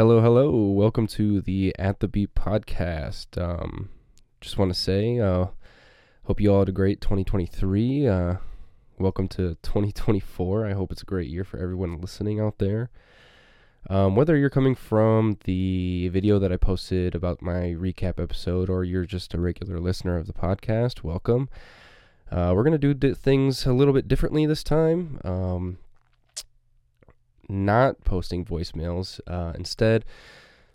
Hello, hello. Welcome to the At the Beep podcast. Um, just want to say, uh, hope you all had a great 2023. Uh, welcome to 2024. I hope it's a great year for everyone listening out there. Um, whether you're coming from the video that I posted about my recap episode or you're just a regular listener of the podcast, welcome. Uh, we're going to do di- things a little bit differently this time. Um, not posting voicemails. Uh, instead,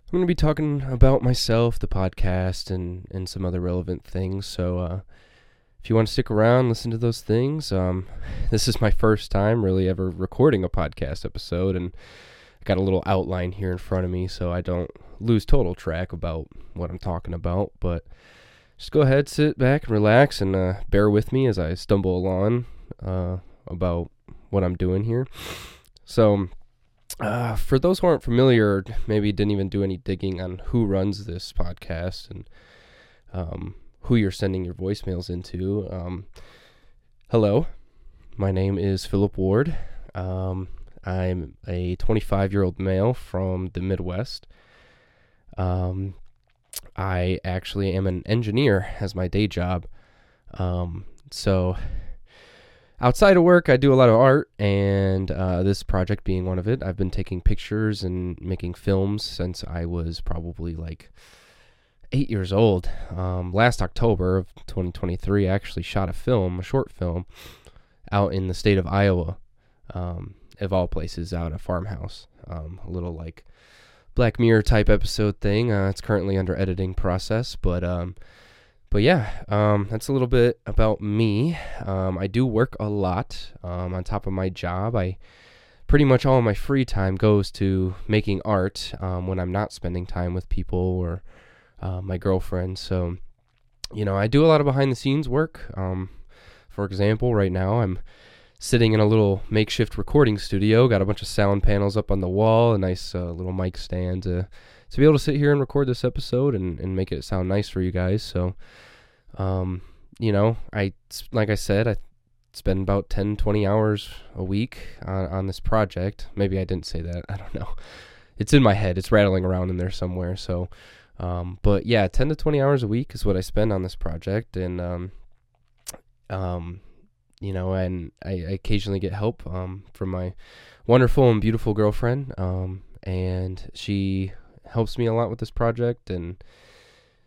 I'm going to be talking about myself, the podcast, and, and some other relevant things. So, uh, if you want to stick around, listen to those things. Um, this is my first time really ever recording a podcast episode, and I got a little outline here in front of me so I don't lose total track about what I'm talking about. But just go ahead, sit back and relax, and uh, bear with me as I stumble along uh, about what I'm doing here. So, uh, for those who aren't familiar, maybe didn't even do any digging on who runs this podcast and um, who you're sending your voicemails into. Um, hello, my name is Philip Ward. Um, I'm a 25 year old male from the Midwest. Um, I actually am an engineer as my day job. Um, so outside of work, I do a lot of art, and uh, this project being one of it. I've been taking pictures and making films since I was probably like eight years old. Um, last October of 2023, I actually shot a film, a short film, out in the state of Iowa, um, of all places, out a farmhouse. Um, a little like Black Mirror type episode thing. Uh, it's currently under editing process, but um, but yeah, um, that's a little bit about me. Um, I do work a lot um, on top of my job. I pretty much all my free time goes to making art um, when I'm not spending time with people or uh, my girlfriend. So, you know, I do a lot of behind the scenes work. Um, for example, right now I'm sitting in a little makeshift recording studio. Got a bunch of sound panels up on the wall, a nice uh, little mic stand to to be able to sit here and record this episode and, and make it sound nice for you guys. So, um, you know, I like I said, I spend about 10, 20 hours a week on, on this project. Maybe I didn't say that. I don't know. It's in my head. It's rattling around in there somewhere. So, um, but yeah, 10 to 20 hours a week is what I spend on this project. And, um, um, you know, and I, I occasionally get help, um, from my wonderful and beautiful girlfriend. Um, and she helps me a lot with this project and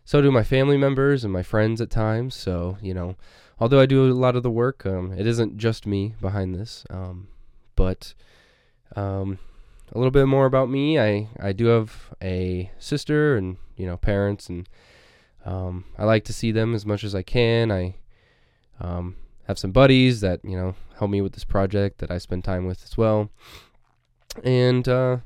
so do my family members and my friends at times. So, you know, although I do a lot of the work, um, it isn't just me behind this. Um, but um, a little bit more about me. I, I do have a sister and, you know, parents, and um, I like to see them as much as I can. I um, have some buddies that, you know, help me with this project that I spend time with as well. And, uh,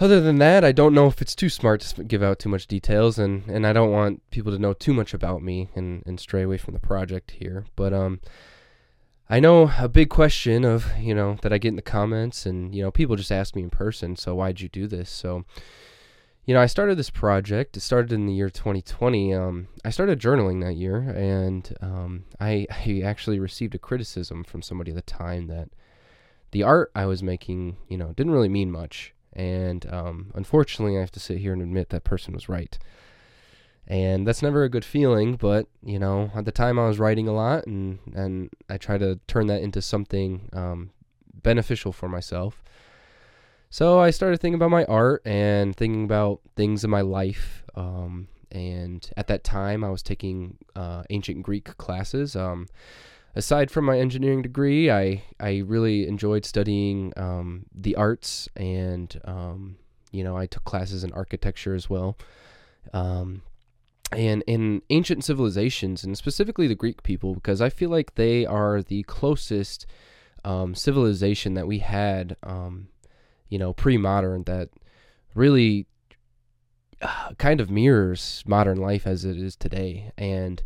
other than that, I don't know if it's too smart to give out too much details, and, and I don't want people to know too much about me and, and stray away from the project here. But um, I know a big question of you know that I get in the comments, and you know people just ask me in person. So why'd you do this? So you know I started this project. It started in the year 2020. Um, I started journaling that year, and um, I I actually received a criticism from somebody at the time that the art I was making, you know, didn't really mean much and um, unfortunately, I have to sit here and admit that person was right. And that's never a good feeling, but you know, at the time I was writing a lot, and and I try to turn that into something um, beneficial for myself. So I started thinking about my art and thinking about things in my life. Um, and at that time, I was taking uh, ancient Greek classes. Um, aside from my engineering degree, I I really enjoyed studying um, the arts, and um, you know I took classes in architecture as well. Um, and in ancient civilizations, and specifically the Greek people, because I feel like they are the closest um, civilization that we had, you know, pre-modern that really uh, kind of mirrors modern life as it is today, and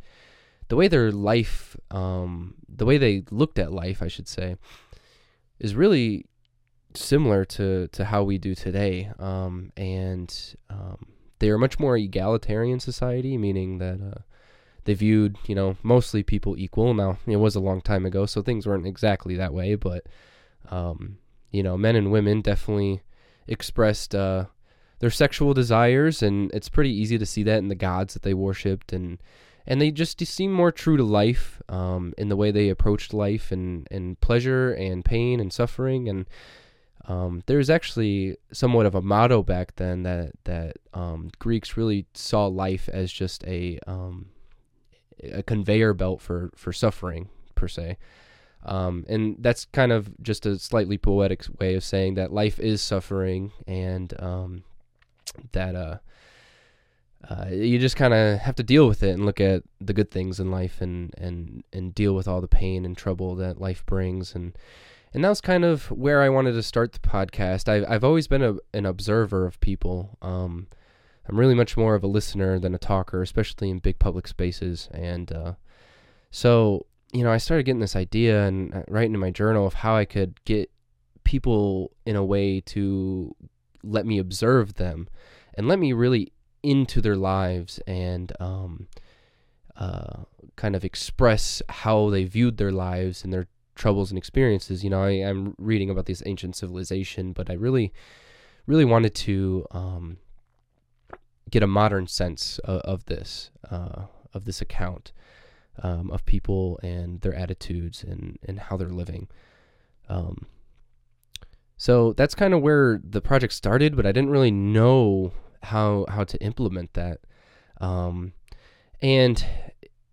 the way their life, um, the way they looked at life, I should say, is really similar to to how we do today. Um, and um, they are much more egalitarian society, meaning that uh, they viewed, you know, mostly people equal. Now it was a long time ago, so things weren't exactly that way, but um, you know, men and women definitely expressed uh, their sexual desires, and it's pretty easy to see that in the gods that they worshipped, and and they just seem more true to life um, in the way they approached life and and pleasure and pain and suffering and um, there's actually somewhat of a motto back then that that um, Greeks really saw life as just a um, a conveyor belt for for suffering per se, um, and that's kind of just a slightly poetic way of saying that life is suffering and um, that uh, uh, you just kind of have to deal with it and look at the good things in life and and and deal with all the pain and trouble that life brings and and that was kind of where I wanted to start the podcast. I've I've always been a, an observer of people. Um, I'm really much more of a listener than a talker, especially in big public spaces. And uh, so, you know, I started getting this idea and uh, writing in my journal of how I could get people in a way to let me observe them and let me really into their lives and um, uh, kind of express how they viewed their lives and their troubles and experiences. You know, I, am reading about this ancient civilization, but I really, really wanted to um, get a modern sense of, of this, uh, of this account um, of people and their attitudes and, and how they're living. Um, so that's kind of where the project started, but I didn't really know how how to implement that. Um, and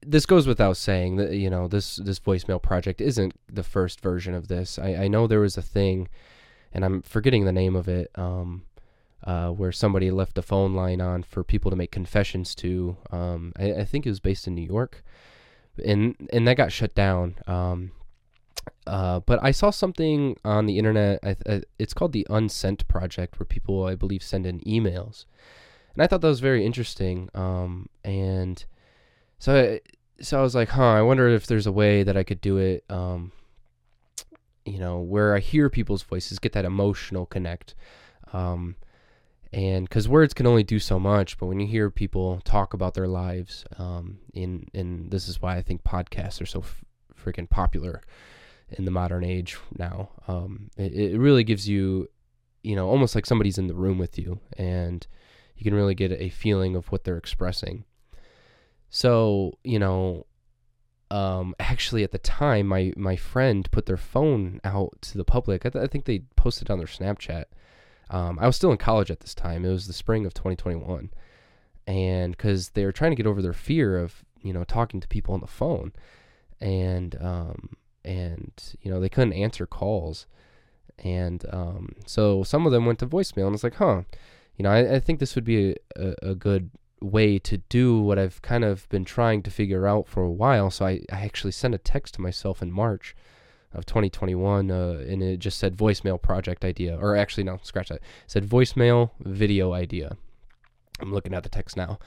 this goes without saying that you know this this voicemail project isn't the first version of this. I, I know there was a thing, and I'm forgetting the name of it, um, uh, where somebody left a phone line on for people to make confessions to. Um, I, I think it was based in New York, and and that got shut down. Um, uh, but I saw something on the internet. I, I, it's called the Unsent Project, where people, I believe, send in emails, and I thought that was very interesting. Um, and so I, so I was like, huh, I wonder if there's a way that I could do it, um, you know, where I hear people's voices, get that emotional connect. Um, and because words can only do so much, but when you hear people talk about their lives, um, in, and this is why I think podcasts are so f- freaking popular in the modern age now. Um, it, it really gives you, you know, almost like somebody's in the room with you, and you can really get a feeling of what they're expressing. So, you know, um, actually at the time, my, my friend put their phone out to the public. I, th- I think they posted on their Snapchat. Um, I was still in college at this time. It was the spring of 2021. And because they were trying to get over their fear of, you know, talking to people on the phone. And, um, and, you know, they couldn't answer calls. And um, so some of them went to voicemail, and it's like, huh, you know, I, I think this would be a, a, a good way to do what I've kind of been trying to figure out for a while. So I, I actually sent a text to myself in March of 2021, uh, and it just said voicemail project idea, or actually no, scratch that. It said voicemail video idea. I'm looking at the text now,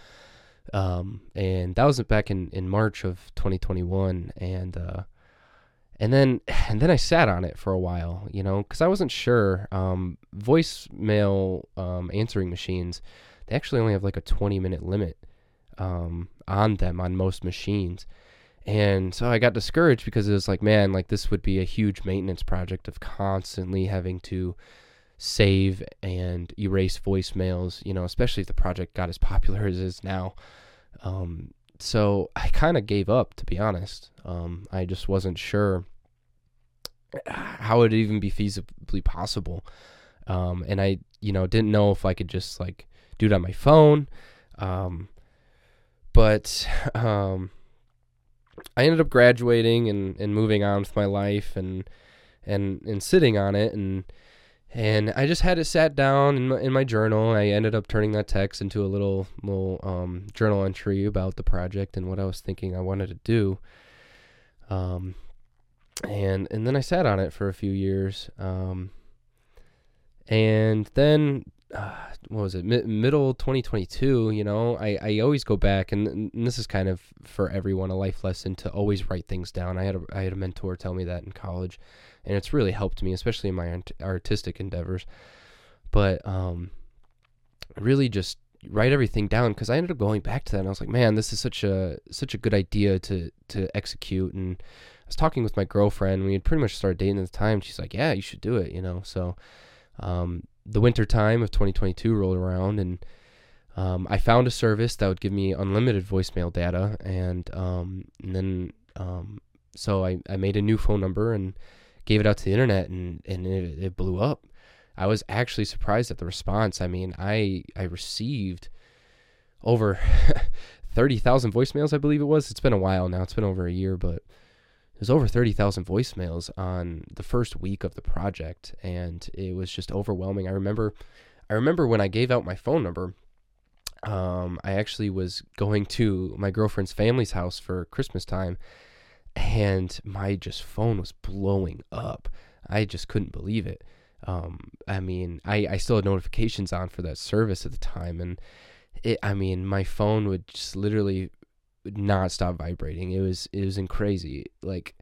um, and that was back in in March of 2021, and uh, and then and then I sat on it for a while, you know, because I wasn't sure. Um, voicemail um, answering machines they actually only have like a 20 minute limit um, on them on most machines. And so I got discouraged because it was like, man, like this would be a huge maintenance project of constantly having to save and erase voicemails, you know, especially if the project got as popular as it is now. Um, so I kind of gave up, to be honest. Um, I just wasn't sure how it would even be feasibly possible. Um, and I, you know, didn't know if I could just like do it on my phone. Um, but um, I ended up graduating and, and moving on with my life and and and sitting on it and and I just had it sat down in my, in my journal. I ended up turning that text into a little little um, journal entry about the project and what I was thinking I wanted to do. Um, and and then I sat on it for a few years. Um, and then uh, what was it? Middle 2022 you know I, I always go back and, and, this is kind of for everyone a life lesson to always write things down. I had a, I had a mentor tell me that in college and it's really helped me especially in my artistic endeavors. But um really just write everything down because i ended up going back to that and i was like man this is such a such a good idea to to execute. And i was talking with my girlfriend we had pretty much started dating at the time she's like yeah you should do it you know so um, the winter time of 2022 rolled around, and um, I found a service that would give me unlimited voicemail data, and, um, and then um, so I, I made a new phone number and gave it out to the internet, and and it, it blew up. I was actually surprised at the response. I mean, I I received over 30,000 voicemails, I believe it was. It's been a while now. It's been over a year, but there's over 30,000 voicemails on the first week of the project and it was just overwhelming. I remember I remember when I gave out my phone number, um, I actually was going to my girlfriend's family's house for Christmas time and my just phone was blowing up. I just couldn't believe it. Um, I mean, I, I still had notifications on for that service at the time and it I mean, my phone would just literally not stop vibrating. It was it was in crazy. Like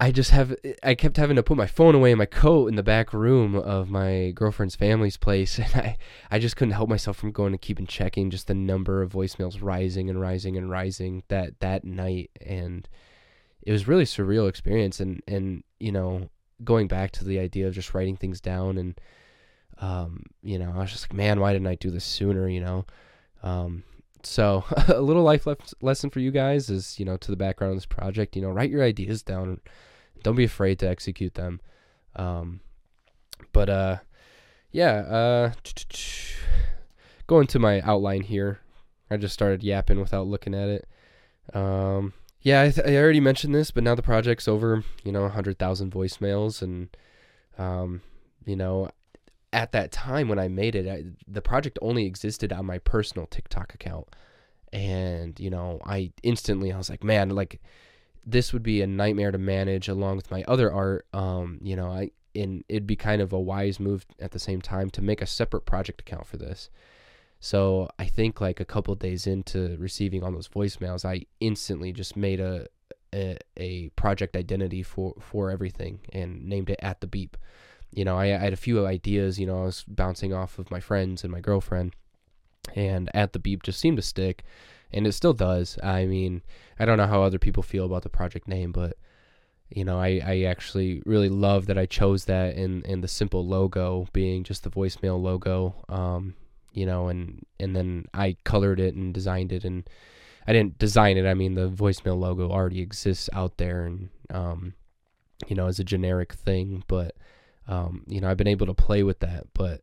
I just have I kept having to put my phone away in my coat in the back room of my girlfriend's family's place and I I just couldn't help myself from going to keep and checking just the number of voicemails rising and rising and rising that that night and it was really surreal experience and and you know going back to the idea of just writing things down and um you know I was just like man why didn't I do this sooner you know um so a little life lesson for you guys is, you know, to the background of this project, you know, write your ideas down. Don't be afraid to execute them. Um, but uh, yeah, uh, going to my outline here. I just started yapping without looking at it. Um, yeah, I, th- I already mentioned this, but now the project's over. You know, hundred thousand voicemails, and um, you know, at that time when I made it, I, the project only existed on my personal TikTok account. And, you know, I instantly, I was like, man, like this would be a nightmare to manage along with my other art. Um, you know, I, and it'd be kind of a wise move at the same time to make a separate project account for this. So I think like a couple days into receiving all those voicemails, I instantly just made a, a, a project identity for, for everything and named it at the beep you know, I, I, had a few ideas, you know, I was bouncing off of my friends and my girlfriend, and at the beep just seemed to stick, and it still does. I mean, I don't know how other people feel about the project name, but you know, I, I actually really love that I chose that and and the simple logo being just the voicemail logo, um, you know, and and then I colored it and designed it, and I didn't design it. I mean, the voicemail logo already exists out there, and um, you know, as a generic thing, but um, you know, I've been able to play with that, but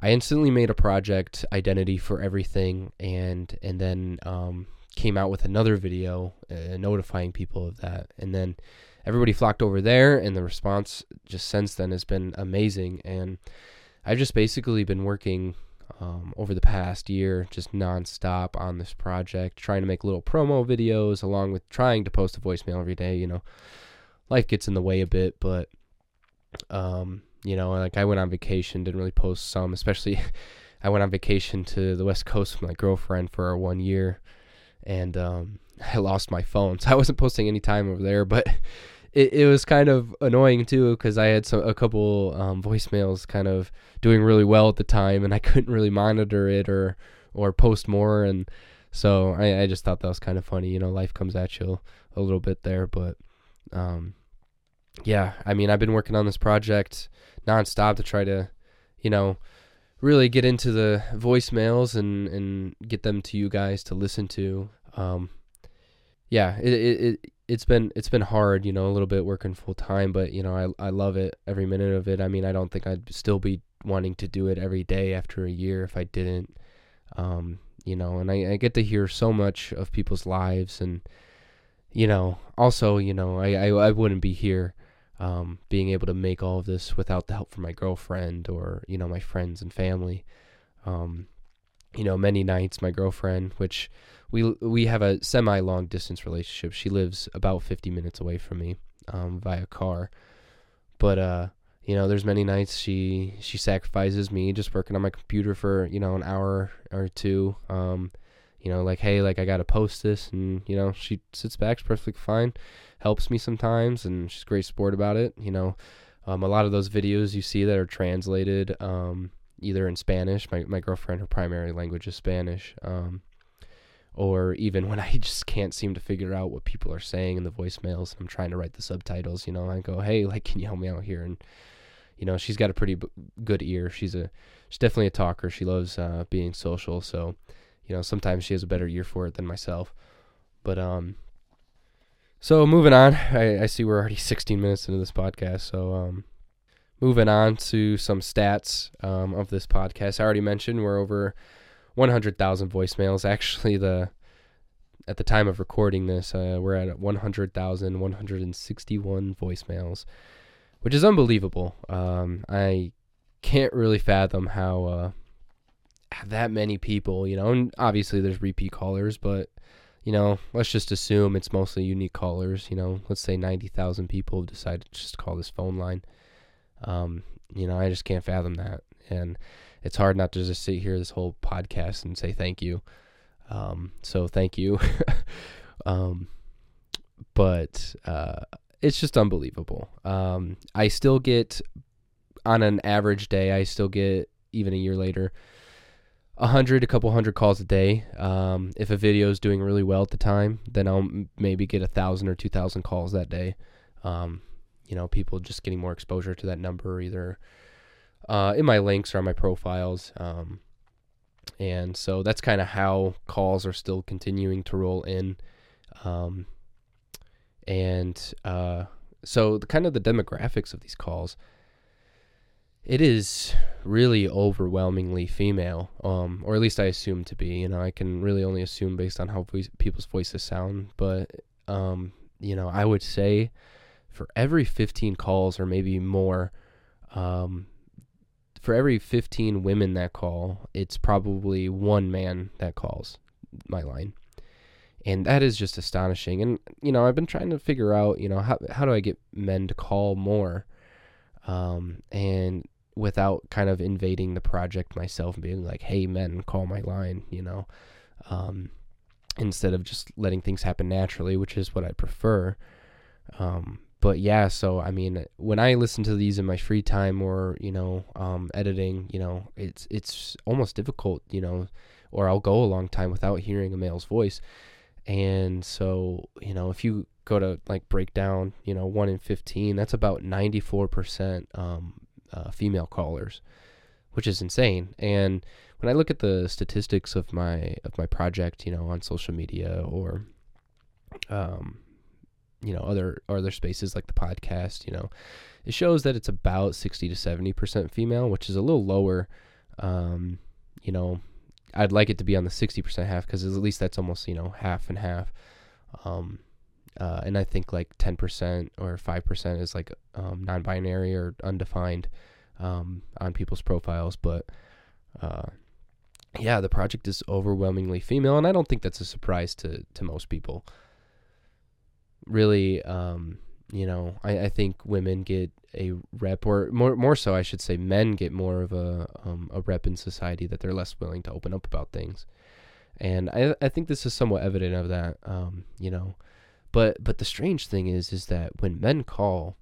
I instantly made a project identity for everything, and and then um, came out with another video uh, notifying people of that, and then everybody flocked over there, and the response just since then has been amazing, and I've just basically been working um, over the past year, just nonstop on this project, trying to make little promo videos along with trying to post a voicemail every day. You know, life gets in the way a bit, but um, you know, like I went on vacation, didn't really post some, especially I went on vacation to the West Coast with my girlfriend for one year, and um, I lost my phone, so I wasn't posting any time over there. But it, it was kind of annoying too because I had some a couple um, voicemails kind of doing really well at the time, and I couldn't really monitor it or or post more, and so I, I just thought that was kind of funny. You know, life comes at you a little bit there, but um, yeah, I mean, I've been working on this project nonstop to try to, you know, really get into the voicemails and and get them to you guys to listen to. Um, yeah, it it, it it's been it's been hard, you know, a little bit working full time, but you know, I I love it every minute of it. I mean, I don't think I'd still be wanting to do it every day after a year if I didn't. Um, you know, and I, I get to hear so much of people's lives and you know, also, you know, I, I, I wouldn't be here um, being able to make all of this without the help from my girlfriend or you know my friends and family. Um, you know, many nights my girlfriend, which we we have a semi long distance relationship. She lives about 50 minutes away from me um, via car, but uh, you know, there's many nights she she sacrifices me just working on my computer for you know an hour or two. Um, you know, like hey, like I gotta post this, and you know she sits back, perfectly fine helps me sometimes, and she's a great sport about it. You know, um, a lot of those videos you see that are translated um, either in Spanish. My my girlfriend, her primary language is Spanish. Um, or even when I just can't seem to figure out what people are saying in the voicemails, I'm trying to write the subtitles. You know, I go, hey, like, can you help me out here? And you know, she's got a pretty b- good ear. She's a she's definitely a talker. She loves uh, being social, so you know, sometimes she has a better ear for it than myself. But um, so moving on, I, I see we're already 16 minutes into this podcast. So um, moving on to some stats um, of this podcast. I already mentioned we're over 100,000 voicemails. Actually, the at the time of recording this, uh, we're at 100,161 voicemails, which is unbelievable. Um, I can't really fathom how uh, that many people, you know, and obviously there's repeat callers, but you know, let's just assume it's mostly unique callers. You know, let's say 90,000 people have decided to just call this phone line. Um, you know, I just can't fathom that. And it's hard not to just sit here this whole podcast and say thank you. Um, so thank you. um, but uh, it's just unbelievable. Um, I still get, on an average day, I still get, even a year later, a hundred, a couple hundred calls a day. Um, if a video is doing really well at the time, then I'll m- maybe get a thousand or two thousand calls that day. Um, you know, people just getting more exposure to that number, either uh, in my links or on my profiles. Um, and so that's kind of how calls are still continuing to roll in. Um, and uh, so the kind of the demographics of these calls, it is really overwhelmingly female, um, or at least I assume to be. You know, I can really only assume based on how voice, people's voices sound, but um, you know, I would say for every 15 calls or maybe more, um, for every 15 women that call, it's probably one man that calls my line. And that is just astonishing. And, you know, I've been trying to figure out, you know, how, how do I get men to call more? Um, and without kind of invading the project myself and being like, hey, men, call my line, you know, um, instead of just letting things happen naturally, which is what I prefer. Um, but yeah, so I mean, when I listen to these in my free time or you know, um, editing, you know, it's it's almost difficult, you know, or I'll go a long time without hearing a male's voice, and so you know, if you go to like break down, you know, one in fifteen, that's about ninety four percent um, uh, female callers, which is insane. And when I look at the statistics of my of my project, you know, on social media or um, you know other other spaces like the podcast you know it shows that it's about 60 to 70 percent female which is a little lower um, you know i'd like it to be on the 60 percent half because at least that's almost you know half and half um, uh, and i think like 10 percent or 5 percent is like um, non-binary or undefined um, on people's profiles but uh, yeah the project is overwhelmingly female and i don't think that's a surprise to to most people. Really, um, you know, I, I think women get a rep, or more more so, I should say, men get more of a um, a rep in society that they're less willing to open up about things, and I I think this is somewhat evident of that, um, you know, but but the strange thing is is that when men call.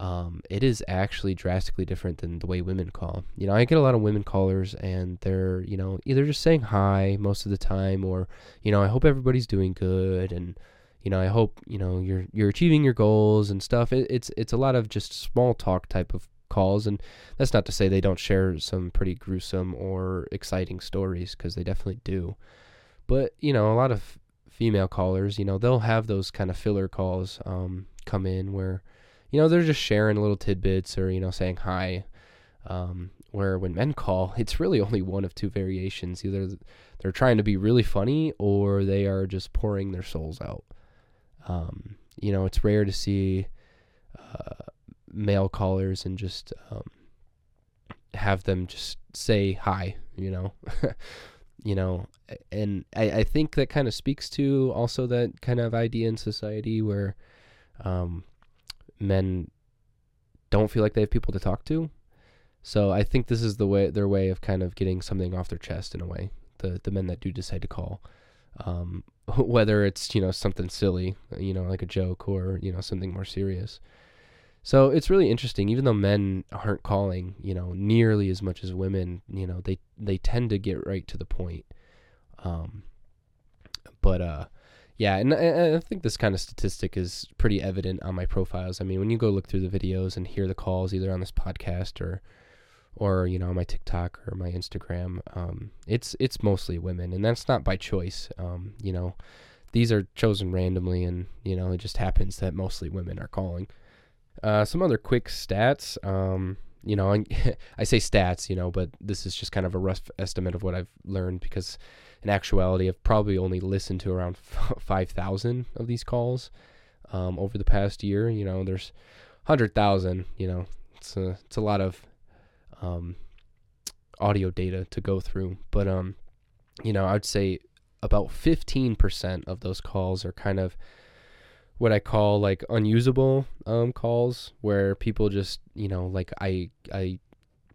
Um, it is actually drastically different than the way women call. You know, I get a lot of women callers, and they're, you know, either just saying hi most of the time, or, you know, I hope everybody's doing good, and you know, I hope you know you're you're achieving your goals and stuff. It, it's it's a lot of just small talk type of calls, and that's not to say they don't share some pretty gruesome or exciting stories because they definitely do. But you know, a lot of female callers, you know, they'll have those kind of filler calls um, come in where, you know, they're just sharing little tidbits or you know saying hi. Um, where when men call, it's really only one of two variations. Either they're trying to be really funny or they are just pouring their souls out. Um, you know, it's rare to see uh, male callers and just um, have them just say hi. You know, you know, and I, I think that kind of speaks to also that kind of idea in society where um, men don't feel like they have people to talk to. So I think this is the way their way of kind of getting something off their chest in a way. The the men that do decide to call, um, whether it's you know something silly, you know like a joke, or you know something more serious. So it's really interesting. Even though men aren't calling, you know, nearly as much as women, you know, they they tend to get right to the point. Um, but uh, yeah, and I, think this kind of statistic is pretty evident on my profiles. I mean, when you go look through the videos and hear the calls, either on this podcast or, or you know, my TikTok or my Instagram, um, it's it's mostly women, and that's not by choice. Um, you know, these are chosen randomly, and you know, it just happens that mostly women are calling. Uh, some other quick stats. Um, you know, I, say stats, you know, but this is just kind of a rough estimate of what I've learned because in actuality, I've probably only listened to around 5,000 of these calls um, over the past year. You know, there's 100,000, you know, it's a, it's a lot of um, audio data to go through. But, um, you know, I'd say about 15% of those calls are kind of what I call like unusable um, calls where people just, you know, like I, I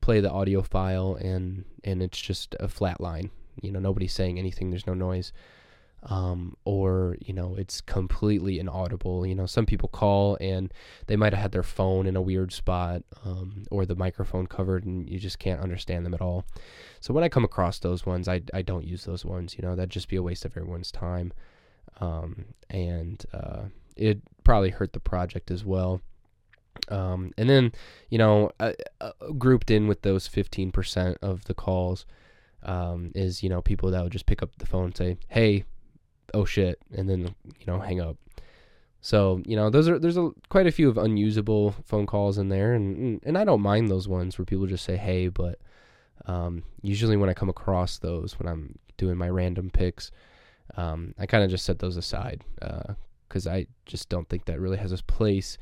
play the audio file and, and it's just a flat line you know nobody's saying anything there's no noise. Um, or you know it's completely inaudible you know some people call and they might have had their phone in a weird spot um, or the microphone covered and you just can't understand them at all. So when i come across those ones i, I don't use those ones you know that'd just be a waste of everyone's time. Um, and uh, it probably hurt the project as well um, and then you know uh, uh, grouped in with those 15% of the calls um, is you know people that would just pick up the phone and say, "Hey, oh shit," and then you know hang up. So you know those are there's a quite a few of unusable phone calls in there, and and I don't mind those ones where people just say hey, but um, usually when I come across those when I'm doing my random picks, um, I kind of just set those aside because I just don't think that really has a place,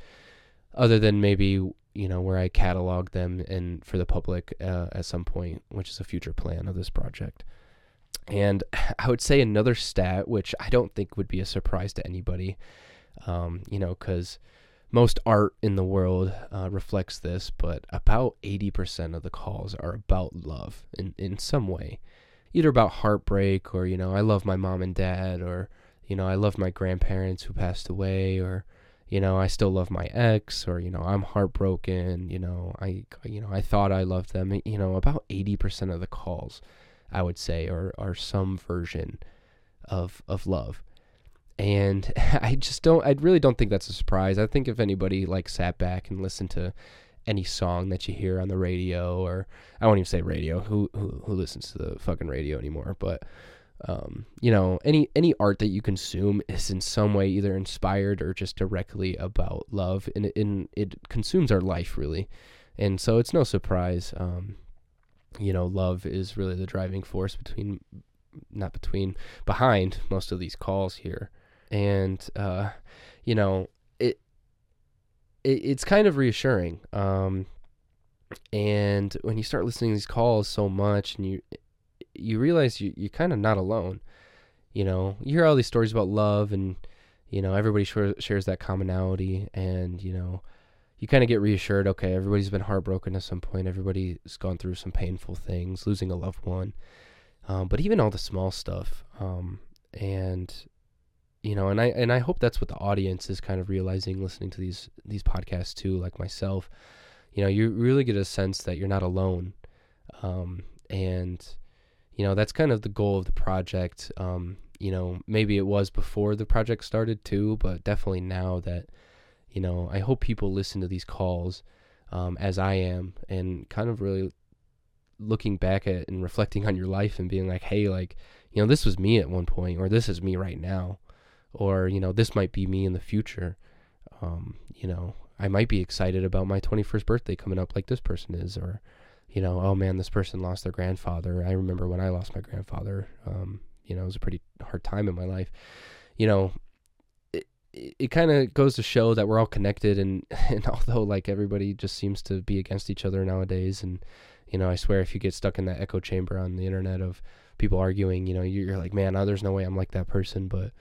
other than maybe you know, where I catalog them and for the public uh, at some point, which is a future plan of this project. And I would say another stat, which I don't think would be a surprise to anybody, um, you know, because most art in the world uh, reflects this, but about 80% of the calls are about love in, in some way, either about heartbreak or, you know, I love my mom and dad, or, you know, I love my grandparents who passed away, or, you know, I still love my ex or, you know, I'm heartbroken, you know, I, you know, I thought I loved them, you know, about 80% of the calls I would say are, are some version of, of love. And I just don't, I really don't think that's a surprise. I think if anybody like sat back and listened to any song that you hear on the radio or I won't even say radio, who, who, who listens to the fucking radio anymore, but, um, you know, any any art that you consume is in some way either inspired or just directly about love, and, and it consumes our life really, and so it's no surprise. Um, you know, love is really the driving force between, not between, behind most of these calls here, and uh, you know, it, it it's kind of reassuring. Um, and when you start listening to these calls so much, and you you realize you, you're kind of not alone. You know, you hear all these stories about love and, you know, everybody sh- shares that commonality and, you know, you kind of get reassured, okay, everybody's been heartbroken at some point. Everybody's gone through some painful things, losing a loved one. Um, but even all the small stuff. Um, and, you know, and I, and I hope that's what the audience is kind of realizing listening to these, these podcasts too, like myself, you know, you really get a sense that you're not alone. Um, and, you know that's kind of the goal of the project. Um, you know maybe it was before the project started too but definitely now that you know i hope people listen to these calls um, as i am and kind of really looking back at and reflecting on your life and being like hey like you know this was me at one point or this is me right now or you know this might be me in the future. Um, you know i might be excited about my 21st birthday coming up like this person is or you know, oh man, this person lost their grandfather. I remember when I lost my grandfather. Um, you know, it was a pretty hard time in my life. You know, it it kind of goes to show that we're all connected, and and although like everybody just seems to be against each other nowadays, and you know, I swear if you get stuck in that echo chamber on the internet of people arguing, you know, you're like, man, oh, there's no way I'm like that person, but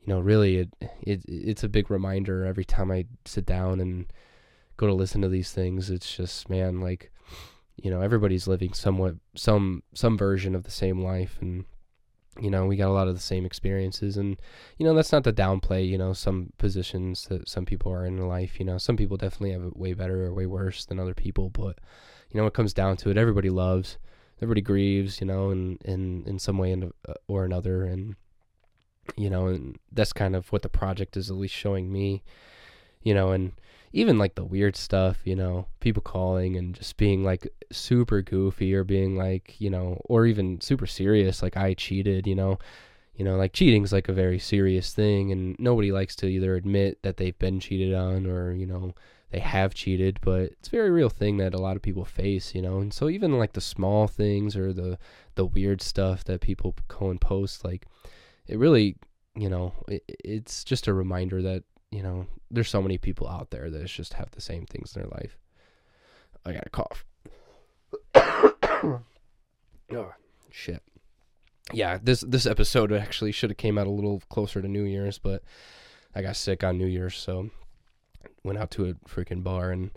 you know, really, it it it's a big reminder every time I sit down and go to listen to these things. It's just, man, like you know everybody's living somewhat some some version of the same life and you know we got a lot of the same experiences and you know that's not to downplay you know some positions that some people are in life you know some people definitely have it way better or way worse than other people but you know it comes down to it. Everybody loves everybody grieves you know in in in some way uh, or another and you know, and that's kind of what the project is at least showing me, you know, and even like the weird stuff, you know, people calling and just being like super goofy or being like, you know, or even super serious, like I cheated, you know, you know, like cheating's like a very serious thing, and nobody likes to either admit that they've been cheated on or you know they have cheated, but it's a very real thing that a lot of people face, you know. And so even like the small things or the the weird stuff that people go and post, like it really, you know, it, it's just a reminder that you know there's so many people out there that just have the same things in their life. I got a cough. oh shit yeah, this this episode actually should have came out a little closer to New Year's, but I got sick on New Year's, so went out to a freaking bar in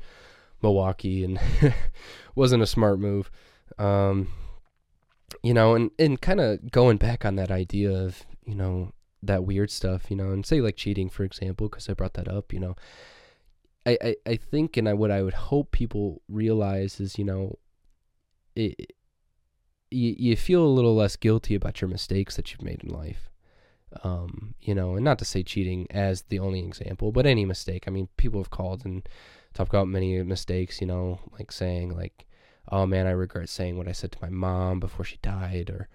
Milwaukee and wasn't a smart move. Um, you know, and and kind of going back on that idea of you know that weird stuff, you know, and say like cheating for example, because I brought that up, you know. I, I, I think and I what I would hope people realize is you know it you, you feel a little less guilty about your mistakes that you've made in life. Um, you know, and not to say cheating as the only example, but any mistake. I mean, people have called and talked about many mistakes, you know, like saying like, "Oh man, I regret saying what I said to my mom before she died," or,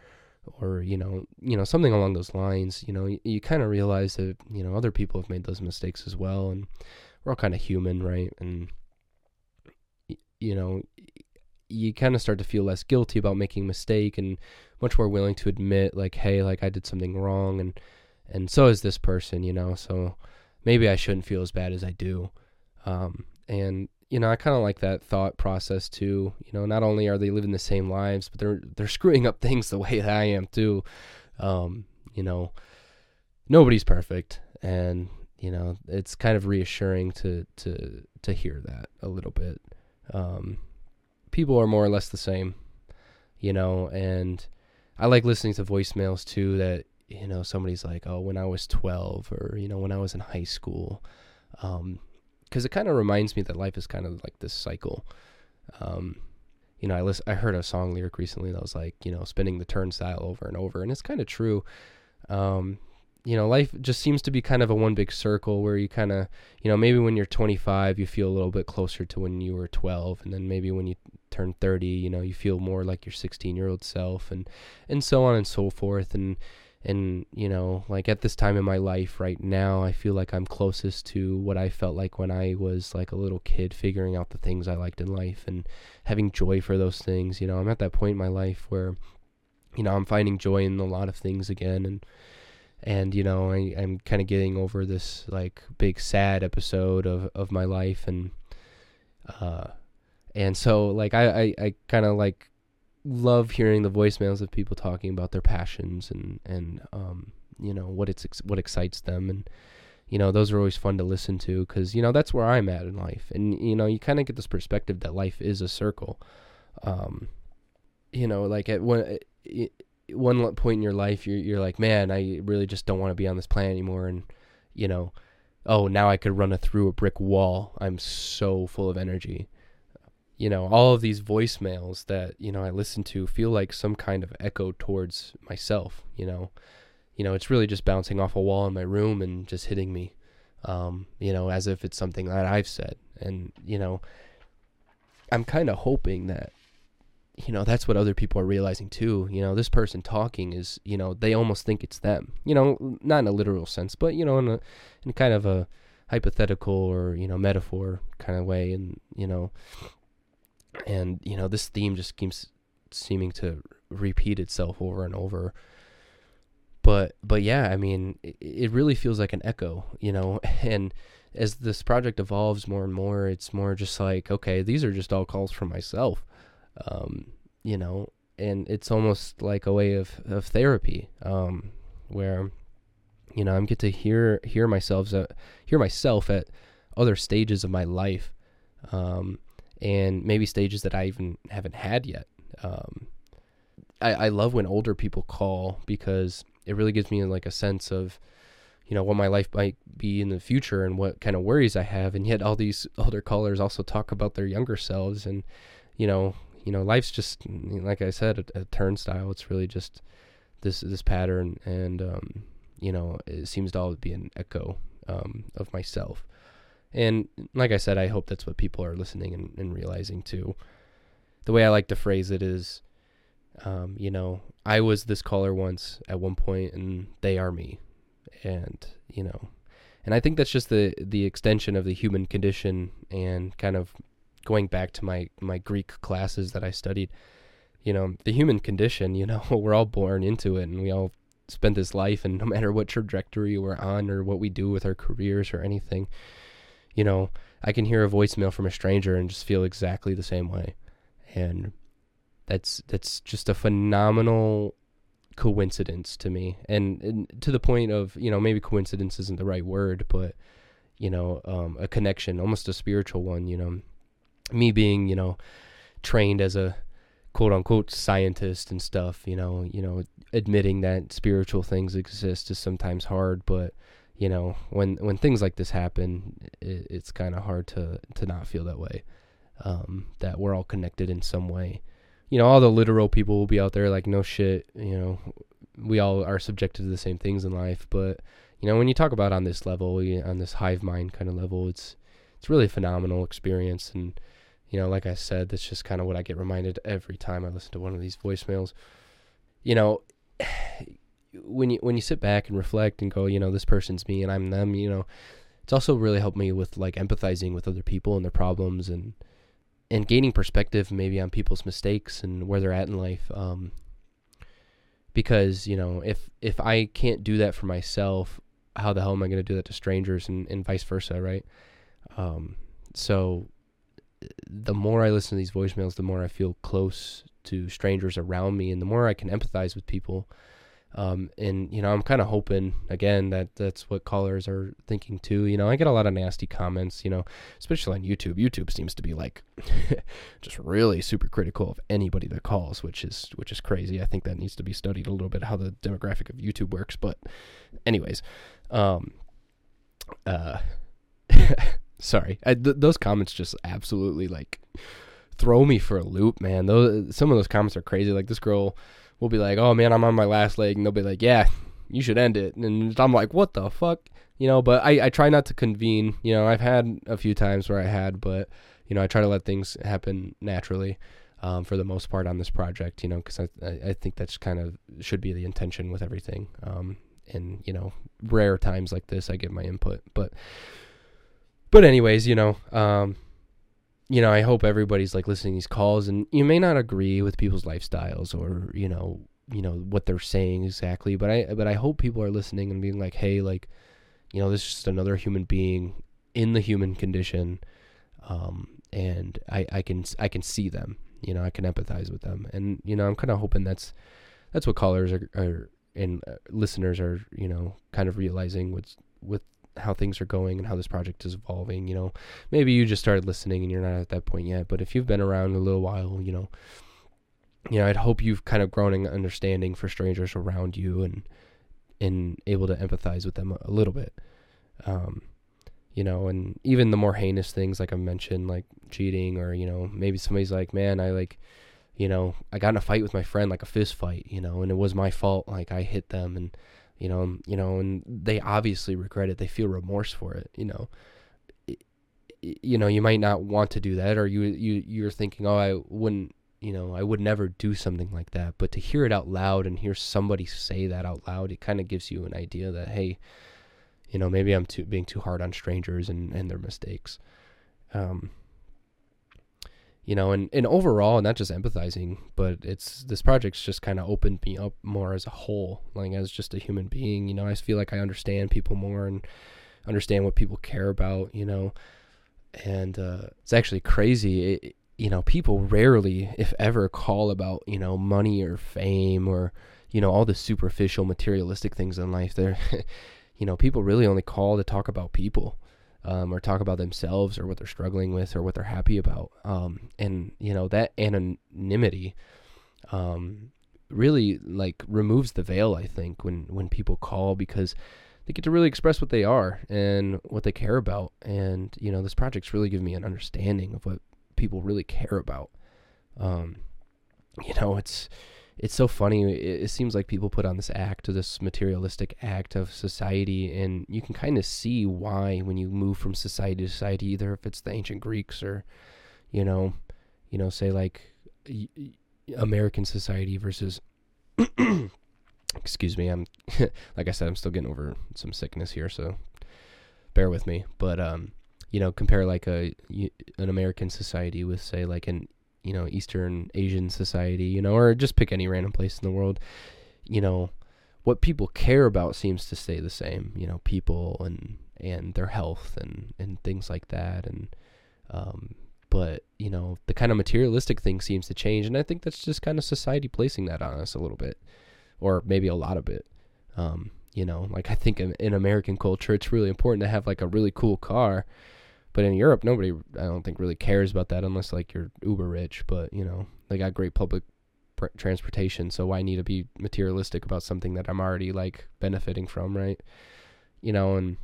or you know, you know, something along those lines. You know, you, you kind of realize that you know other people have made those mistakes as well, and we're all kind of human, right? And you know, you kind of start to feel less guilty about making a mistake and much more willing to admit like hey like i did something wrong and and so is this person you know so maybe i shouldn't feel as bad as i do um, and you know i kind of like that thought process too you know not only are they living the same lives but they're they're screwing up things the way that i am too um, you know nobody's perfect and you know it's kind of reassuring to to to hear that a little bit um, people are more or less the same, you know, and I like listening to voicemails too that, you know, somebody's like, oh, when I was 12 or, you know, when I was in high school. Um, cause it kind of reminds me that life is kind of like this cycle. Um, you know, I listen, I heard a song lyric recently that was like, you know, spinning the turnstile over and over. And it's kind of true. Um, you know, life just seems to be kind of a one big circle where you kind of, you know, maybe when you're 25, you feel a little bit closer to when you were 12, and then maybe when you turn 30, you know, you feel more like your 16 year old self, and and so on and so forth, and and you know, like at this time in my life right now, I feel like I'm closest to what I felt like when I was like a little kid, figuring out the things I liked in life and having joy for those things. You know, I'm at that point in my life where, you know, I'm finding joy in a lot of things again, and and you know I, i'm kind of getting over this like big sad episode of, of my life and uh and so like i i, I kind of like love hearing the voicemails of people talking about their passions and and um you know what it's what excites them and you know those are always fun to listen to because you know that's where i'm at in life and you know you kind of get this perspective that life is a circle um you know like at one it, one point in your life you're you're like, man, I really just don't want to be on this planet anymore, and you know, oh, now I could run a, through a brick wall. I'm so full of energy. You know, all of these voicemails that you know I listen to feel like some kind of echo towards myself. You know, you know, it's really just bouncing off a wall in my room and just hitting me. Um, you know, as if it's something that I've said, and you know, I'm kind of hoping that you know that's what other people are realizing too you know this person talking is you know they almost think it's them you know not in a literal sense but you know in a in kind of a hypothetical or you know metaphor kind of way and you know and you know this theme just keeps seeming to repeat itself over and over. But but yeah i mean it, it really feels like an echo you know? And as this project evolves more and more it's more just like okay these are just all calls from myself um, you know, and it's almost like a way of, of therapy, um, where, you know, I'm get to hear hear myself uh, hear myself at other stages of my life, um, and maybe stages that I even haven't had yet. Um, I, I love when older people call because it really gives me like a sense of you know what my life might be in the future and what kind of worries I have and yet all these older callers also talk about their younger selves and you know you know, life's just like I said, a, a turnstile. It's really just this this pattern, and um, you know, it seems to always be an echo um, of myself. And like I said, I hope that's what people are listening and, and realizing too. The way I like to phrase it is, um, you know, I was this caller once at one point, and they are me, and you know, and I think that's just the the extension of the human condition, and kind of going back to my my Greek classes that I studied. You know, the human condition. You know, we're all born into it, and we all spend this life, and no matter what trajectory we're on or what we do with our careers or anything, you know, I can hear a voicemail from a stranger and just feel exactly the same way, and that's that's just a phenomenal coincidence to me, and, and to the point of you know maybe coincidence isn't the right word, but you know um, a connection, almost a spiritual one. You know, me being you know trained as a quote unquote scientist and stuff you know you know admitting that spiritual things exist is sometimes hard but you know when when things like this happen it, it's kind of hard to to not feel that way um, that we're all connected in some way you know, all the literal people will be out there like, no shit, you know, we all are subjected to the same things in life. But, you know, when you talk about on this level, on this hive mind kind of level, it's, it's really a phenomenal experience. And, you know, like I said, that's just kind of what I get reminded every time I listen to one of these voicemails. You know, when you when you sit back and reflect and go, you know, this person's me and I'm them, you know, it's also really helped me with like empathizing with other people and their problems and and gaining perspective maybe on people's mistakes and where they're at in life. Um, because you know, if if I can't do that for myself, how the hell am I going to do that to strangers and, and vice versa, right? Um, so the more I listen to these voicemails, the more I feel close to strangers around me, and the more I can empathize with people. Um, and you know, I'm kind of hoping again that that's what callers are thinking too. You know, I get a lot of nasty comments. You know, especially on YouTube. YouTube seems to be like just really super critical of anybody that calls, which is which is crazy. I think that needs to be studied a little bit how the demographic of YouTube works. But, anyways, um, uh, sorry, I, th- those comments just absolutely like throw me for a loop, man. Those some of those comments are crazy. Like this girl will be like, "Oh man, I'm on my last leg," and they'll be like, "Yeah, you should end it." And I'm like, "What the fuck?" You know. But I I try not to convene. You know, I've had a few times where I had, but you know, I try to let things happen naturally. Um, for the most part on this project, you know, because I, I think that's kind of should be the intention with everything. Um, and you know, rare times like this, I give my input. But, but anyways, you know, um, you know, I hope everybody's like listening to these calls and you may not agree with people's lifestyles or, you know, you know, what they're saying exactly, but I but I hope people are listening and being like, "Hey, like, you know, this is just another human being in the human condition." Um, and I, I can I can see them, you know, I can empathize with them, and you know, I'm kind of hoping that's that's what callers are, are and uh, listeners are, you know, kind of realizing what's with how things are going and how this project is evolving. You know, maybe you just started listening and you're not at that point yet, but if you've been around a little while, you know, you know, I'd hope you've kind of grown an understanding for strangers around you and and able to empathize with them a, little bit. Um, you know, and even the more heinous things like I mentioned, like cheating, or you know, maybe somebody's like, man, I like, you know, I got in a fight with my friend, like a fist fight, you know, and it was my fault, like I hit them, and you know, you know, and they obviously regret it. They feel remorse for it, you know. You know, you might not want to do that, or you you you're thinking, oh, I wouldn't, you know, I would never do something like that. But to hear it out loud and hear somebody say that out loud, it kind of gives you an idea that hey, you know, maybe I'm too being too hard on strangers and and their mistakes. Um, you know, and, and overall, not just empathizing, but it's this project's just kind of opened me up more as a whole, like as just a human being. You know, I feel like I understand people more and understand what people care about. You know, and uh, it's actually crazy. It, you know, people rarely, if ever, call about you know money or fame or you know all the superficial materialistic things in life. They're, you know, people really only call to talk about people um, or talk about themselves or what they're struggling with or what they're happy about. Um, and you know that anonymity um, really like removes the veil. I think when when people call because they get to really express what they are and what they care about. And you know this project's really given me an understanding of what people really care about. Um, you know it's it's so funny. It, it, seems like people put on this act, this materialistic act of society, and you can kind of see why when you move from society to society, either if it's the ancient Greeks or, you know, you know, say like American society versus. excuse me. I'm like I said, I'm still getting over some sickness here, so bear with me. But um, you know, compare like a an American society with say like an you know Eastern Asian society, you know, or just pick any random place in the world. You know, what people care about seems to stay the same. You know, people and and their health and and things like that, and um, but you know the kind of materialistic thing seems to change, and I think that's just kind of society placing that on us a little bit, or maybe a lot of it. Um, you know, like I think in, in American culture, it's really important to have like a really cool car but in Europe, nobody, I don't think, really cares about that unless like you're uber rich. But you know, they got great public pr- transportation, so why need to be materialistic about something that I'm already like benefiting from, right? You know, and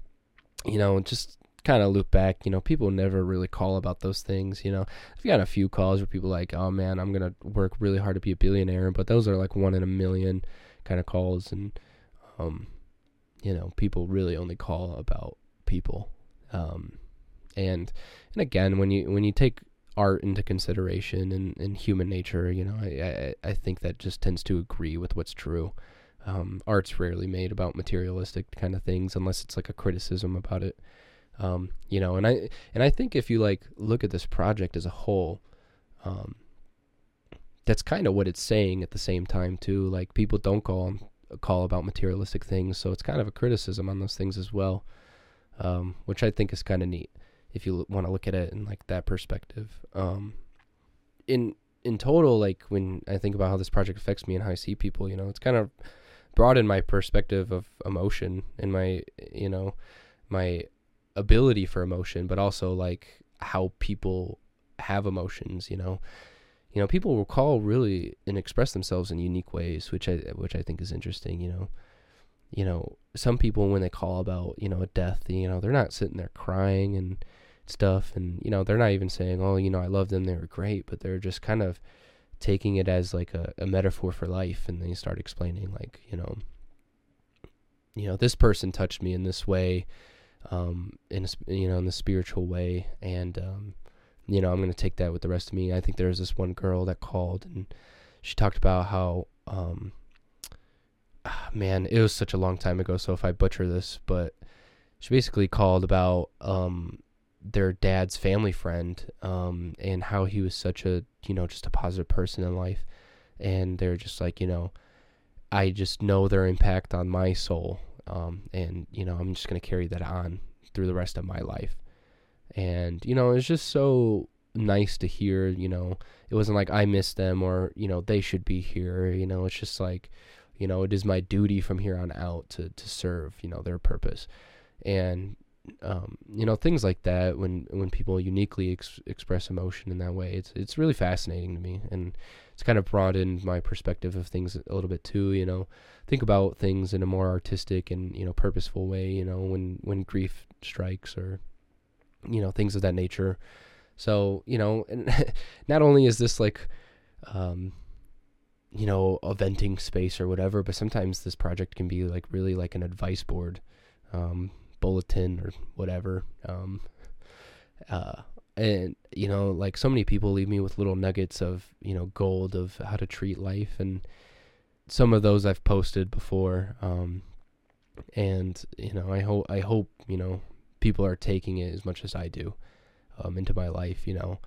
you know, just kind of look back, you know, people never really call about those things. You know, I've got a few calls where people like, oh man, I'm gonna work really hard to be a billionaire, but those are like one in a million kind of calls, and um, you know, people really only call about people. Um, and and again when you when you take art into consideration and, and human nature you know I, I, I think that just tends to agree with what's true. Um, art's rarely made about materialistic kind of things unless it's like a criticism about it. Um, you know and I and I think if you like look at this project as a whole um, that's kind of what it's saying at the same time too. Like people don't call call about materialistic things so it's kind of a criticism on those things as well um, which I think is kind of neat if you want to look at it in like that perspective. Um, in in total, like when I think about how this project affects me and how I see people, you know, it's kind of broadened my perspective of emotion and my you know my ability for emotion, but also like how people have emotions. You know, you know, people will call really and express themselves in unique ways, which I which I think is interesting. You know, you know, some people when they call about you know a death, you know, they're not sitting there crying and stuff and you know they're not even saying oh you know i love them they were great but they're just kind of taking it as like a, a metaphor for life and they start explaining like you know you know this person touched me in this way um in a, you know in the spiritual way and um you know i'm going to take that with the rest of me. I think there was this one girl that called and she talked about how um ah, man it was such a long time ago so if i butcher this but she basically called about um their dad's family friend um, and how he was such a you know just a positive person in life. And they're just like you know i just know their impact on my soul um, and you know i'm just going to carry that on through the rest of my life. And you know it's just so nice to hear you know it wasn't like i miss them or you know they should be here you know it's just like you know it is my duty from here on out to to serve you know their purpose. And um, you know things like that when when people uniquely ex- express emotion in that way. It's it's really fascinating to me and it's kind of broadened my perspective of things a little bit too you know. Think about things in a more artistic and you know purposeful way you know when when grief strikes or you know things of that nature. So you know and not only is this like um you know a venting space or whatever but sometimes this project can be like really like an advice board um bulletin or whatever. Um, uh, and you know, like so many people leave me with little nuggets of you know gold of how to treat life, and some of those I've posted before. Um, and you know, I hope I hope you know people are taking it as much as I do um, into my life. You know,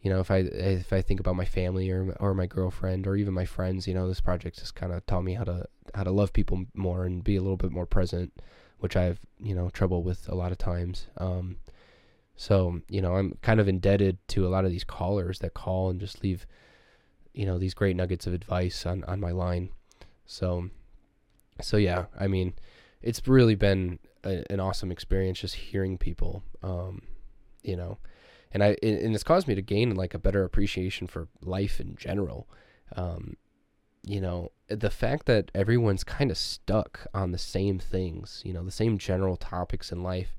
you know if I if I think about my family or or my girlfriend or even my friends, you know, this project has kind of taught me how to how to love people more and be a little bit more present which I've you know trouble with a lot of times. Um, so you know I'm kind of indebted to a lot of these callers that call and just leave you know these great nuggets of advice on on my line. So so yeah, I mean it's really been a, an awesome experience just hearing people. Um, you know, and I and it's caused me to gain like a better appreciation for life in general. Um, you know, the fact that everyone's kind of stuck on the same things, you know, the same general topics in life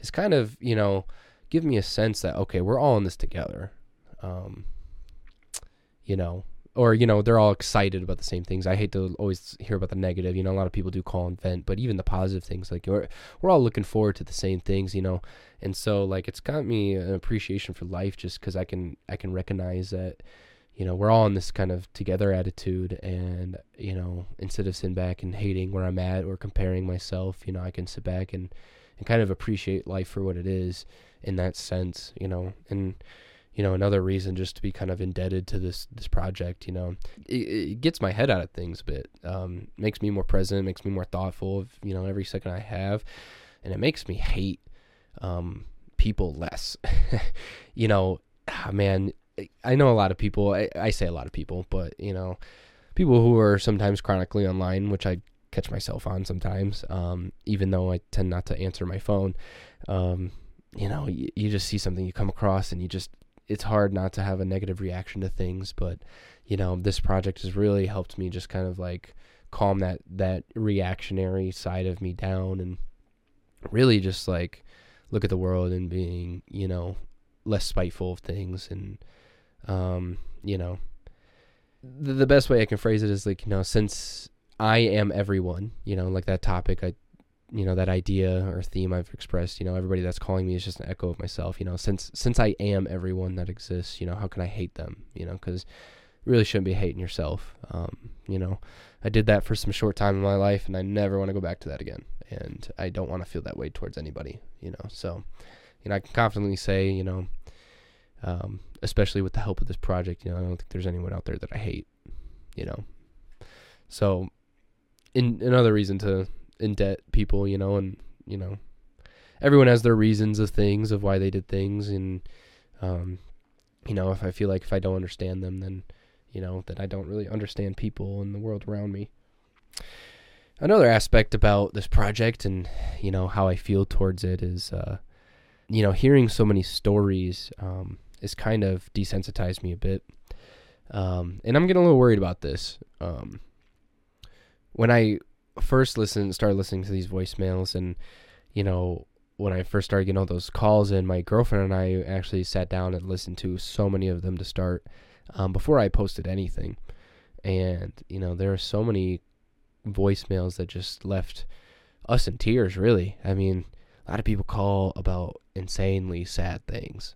is kind of, you know, give me a sense that, okay, we're all in this together. Um, you know, or you know they're all excited about the same things i hate to always hear about the negative you know a lot of people do call and vent but even the positive things like we're, we're all looking forward to the same things you know and so like it's got me an appreciation for life just because i can i can recognize that you know we're all in this kind of together attitude and you know instead of sitting back and hating where i'm at or comparing myself you know i can sit back and and kind of appreciate life for what it is in that sense you know and you know another reason just to be kind of indebted to this this project you know it, it gets my head out of things a bit um, makes me more present makes me more thoughtful of you know every second i have and it makes me hate um, people less. You know ah, man i know a lot of people I, I say a lot of people but you know people who are sometimes chronically online which i catch myself on sometimes um, even though i tend not to answer my phone um, you know you, you just see something you come across and you just it's hard not to have a negative reaction to things, but you know, this project has really helped me just kind of like calm that that reactionary side of me down and really just like look at the world and being, you know, less spiteful of things and um, you know, the, the best way I can phrase it is like, you know, since I am everyone, you know, like that topic I you know that idea or theme I've expressed. You know, everybody that's calling me is just an echo of myself. You know, since since I am everyone that exists, you know, how can I hate them? You know, because really shouldn't be hating yourself. Um, you know, I did that for some short time in my life, and I never want to go back to that again. And I don't want to feel that way towards anybody. You know, so you know, I can confidently say, you know, um, especially with the help of this project, you know, I don't think there's anyone out there that I hate. You know, so in another reason to in debt people, you know, and you know, everyone has their reasons of things of why they did things, and um, you know, if I feel like if I don't understand them, then you know that I don't really understand people and the world around me. Another aspect about this project and you know how I feel towards it is, uh, you know, hearing so many stories um, is kind of desensitized me a bit. Um, and I'm getting a little worried about this. Um, when I first listen started listening to these voicemails and you know when I first started getting all those calls in, my girlfriend and I actually sat down and listened to so many of them to start um, before I posted anything. And you know there are so many voicemails that just left us in tears. Really, I mean, a lot of people call about insanely sad things,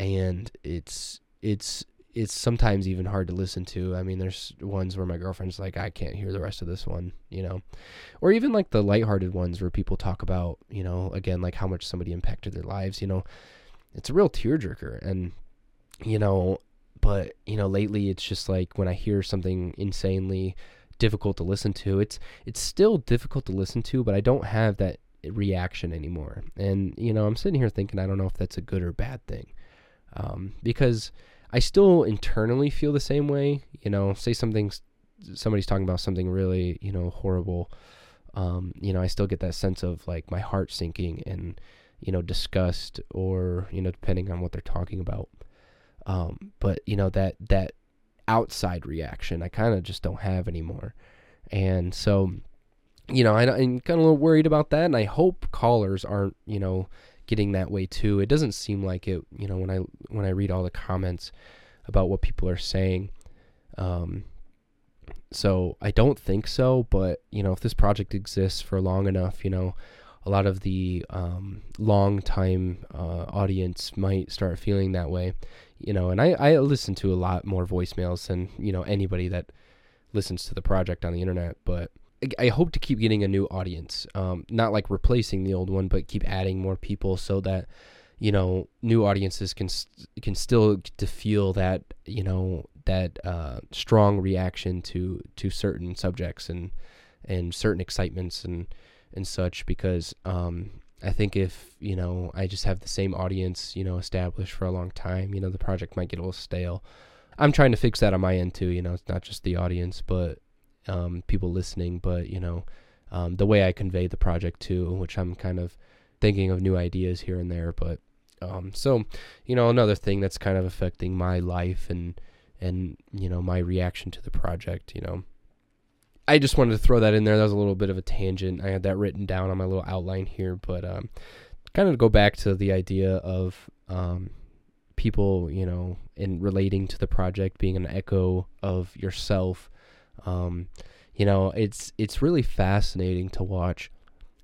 and it's it's it's sometimes even hard to listen to. I mean, there's ones where my girlfriend's like, I can't hear the rest of this one, you know, or even like the lighthearted ones where people talk about, you know, again, like how much somebody impacted their lives, you know, it's a real tearjerker. And, you know, but, you know, lately it's just like when I hear something insanely difficult to listen to, it's, it's still difficult to listen to, but I don't have that reaction anymore. And, you know, I'm sitting here thinking, I don't know if that's a good or bad thing. Um, because, I still internally feel the same way. You know, say something, somebody's talking about something really, you know, horrible. Um, you know, I still get that sense of like my heart sinking and, you know, disgust or, you know, depending on what they're talking about. Um, but you know, that, that outside reaction, I kind of just don't have anymore. And so, you know, I, I'm kind of a little worried about that. And I hope callers aren't, you know, getting that way too. It doesn't seem like it, you know, when I when I read all the comments about what people are saying. Um, so I don't think so, but you know, if this project exists for long enough, you know, a lot of the um, long time uh, audience might start feeling that way, you know. And I I listen to a lot more voicemails than you know anybody that listens to the project on the internet, but I hope to keep getting a new audience, um, not like replacing the old one, but keep adding more people so that you know new audiences can can still to feel that you know that uh, strong reaction to to certain subjects and and certain excitements and and such because um, I think if you know I just have the same audience you know established for a long time, you know the project might get a little stale. I'm trying to fix that on my end too. You know, it's not just the audience, but um, people listening, but you know, um, the way I convey the project too, which I'm kind of thinking of new ideas here and there. But um, so, you know, another thing that's kind of affecting my life and and you know my reaction to the project. You know, I just wanted to throw that in there. That was a little bit of a tangent. I had that written down on my little outline here, but um, kind of go back to the idea of um, people, you know, in relating to the project being an echo of yourself. Um, you know, it's it's really fascinating to watch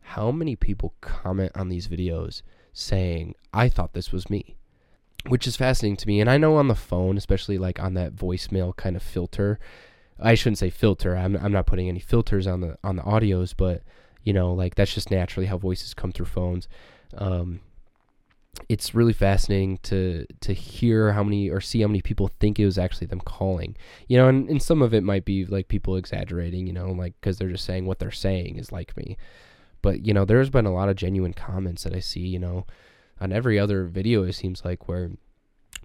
how many people comment on these videos saying, "I thought this was me." Which is fascinating to me. And I know on the phone, especially like on that voicemail kind of filter, I shouldn't say filter. I'm I'm not putting any filters on the on the audios, but you know, like that's just naturally how voices come through phones. Um, it's really fascinating to to hear how many or see how many people think it was actually them calling you know and, and some of it might be like people exaggerating you know like because they're just saying what they're saying is like me. But you know there's been a lot of genuine comments that i see you know on every other video it seems like where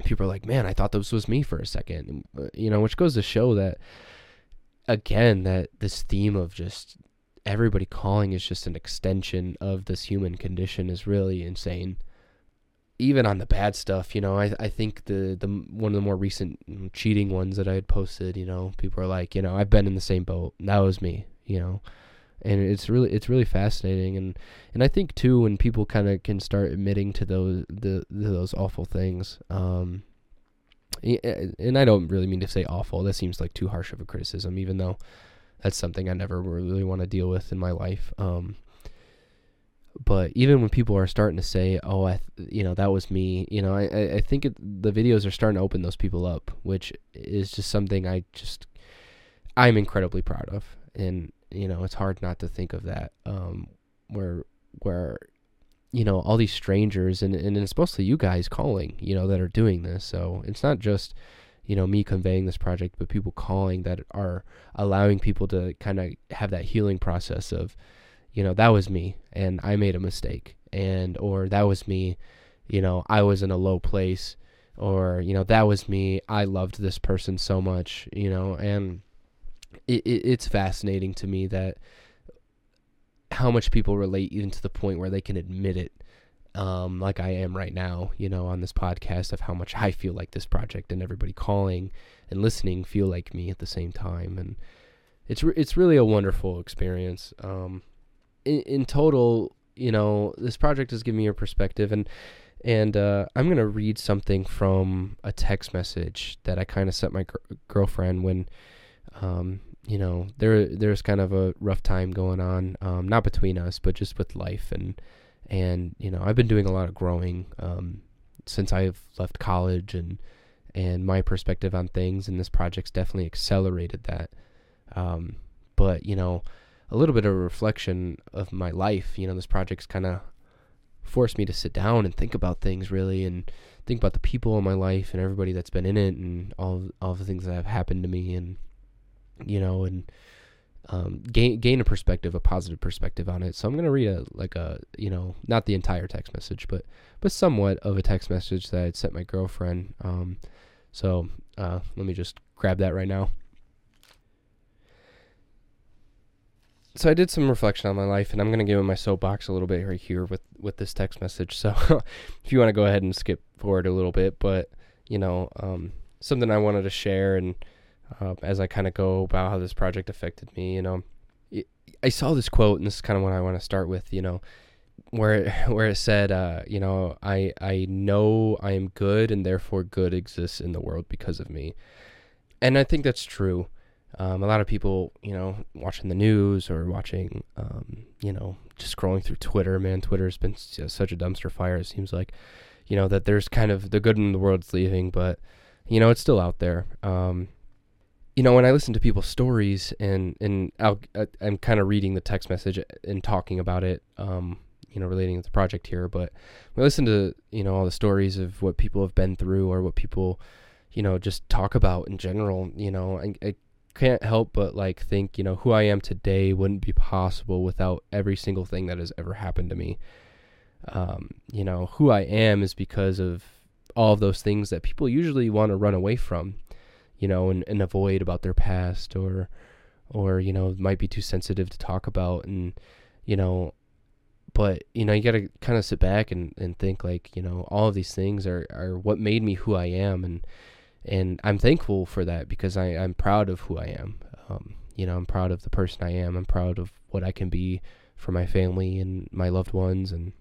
people are like man i thought this was me for a second uh, you know which goes to show that again that this theme of just everybody calling is just an extension of this human condition is really insane even on the bad stuff, you know, I I think the the one of the more recent cheating ones that I had posted, you know, people are like, you know, I've been in the same boat. That was me, you know, and it's really it's really fascinating, and and I think too when people kind of can start admitting to those the, those awful things, um, and I don't really mean to say awful. That seems like too harsh of a criticism, even though that's something I never really want to deal with in my life. Um, but even when people are starting to say, "Oh, I, you know, that was me," you know, I, I think it, the videos are starting to open those people up, which is just something I just, I'm incredibly proud of, and you know, it's hard not to think of that, um, where, where, you know, all these strangers, and and it's mostly you guys calling, you know, that are doing this, so it's not just, you know, me conveying this project, but people calling that are allowing people to kind of have that healing process of you know, that was me and I made a mistake and or that was me, you know, I was in a low place or you know, that was me. I loved this person so much, you know, and it, it it's fascinating to me that how much people relate even to the point where they can admit it um, like I am right now, you know, on this podcast of how much I feel like this project and everybody calling and listening feel like me at the same time, and it's re- it's really a wonderful experience. Um, in, in total, you know, this project has given me a perspective, and and uh, I'm gonna read something from a text message that I kind of sent my gr- girlfriend when, um, you know, there there's kind of a rough time going on, um, not between us, but just with life, and and you know, I've been doing a lot of growing um, since I've left college, and and my perspective on things, and this project's definitely accelerated that. Um, but you know, a little bit of a reflection of my life. You know, this project's kind of forced me to sit down and think about things really and think about the people in my life and everybody that's been in it and all all the things that have happened to me and you know and um, gain gain a perspective, a positive perspective on it. So I'm gonna read a like a you know not the entire text message, but but somewhat of a text message that I sent my girlfriend. Um, so uh, let me just grab that right now. So I did some reflection on my life, and I'm gonna give it my soapbox a little bit right here with with this text message. So if you want to go ahead and skip forward a little bit, but you know, um, something I wanted to share, and uh, as I kind of go about how this project affected me, you know, I saw this quote, and this is kind of what I want to start with, you know, where where it said, uh, you know, I I know I am good, and therefore good exists in the world because of me, and I think that's true. Um, a lot of people, you know, watching the news or watching, um, you know, just scrolling through Twitter. Man, Twitter's been such a dumpster fire. It seems like, you know, that there's kind of the good in the world's leaving, but you know, it's still out there. Um, you know, when I listen to people's stories and and i am kind of reading the text message and talking about it, um, you know, relating to the project here. But I listen to you know all the stories of what people have been through or what people, you know, just talk about in general, you know, I, I can't help but like think, you know, who I am today wouldn't be possible without every single thing that has ever happened to me. Um, you know, who I am is because of all of those things that people usually want to run away from, you know, and, and avoid about their past or or, you know, might be too sensitive to talk about and, you know, but you know you got to kind of sit back and, and think like you know all of these things are, are what made me who i am and and I'm thankful for that because I, I'm proud of who I am. Um, you know, I'm proud of the person I am. I'm proud of what I can be for my family and my loved ones and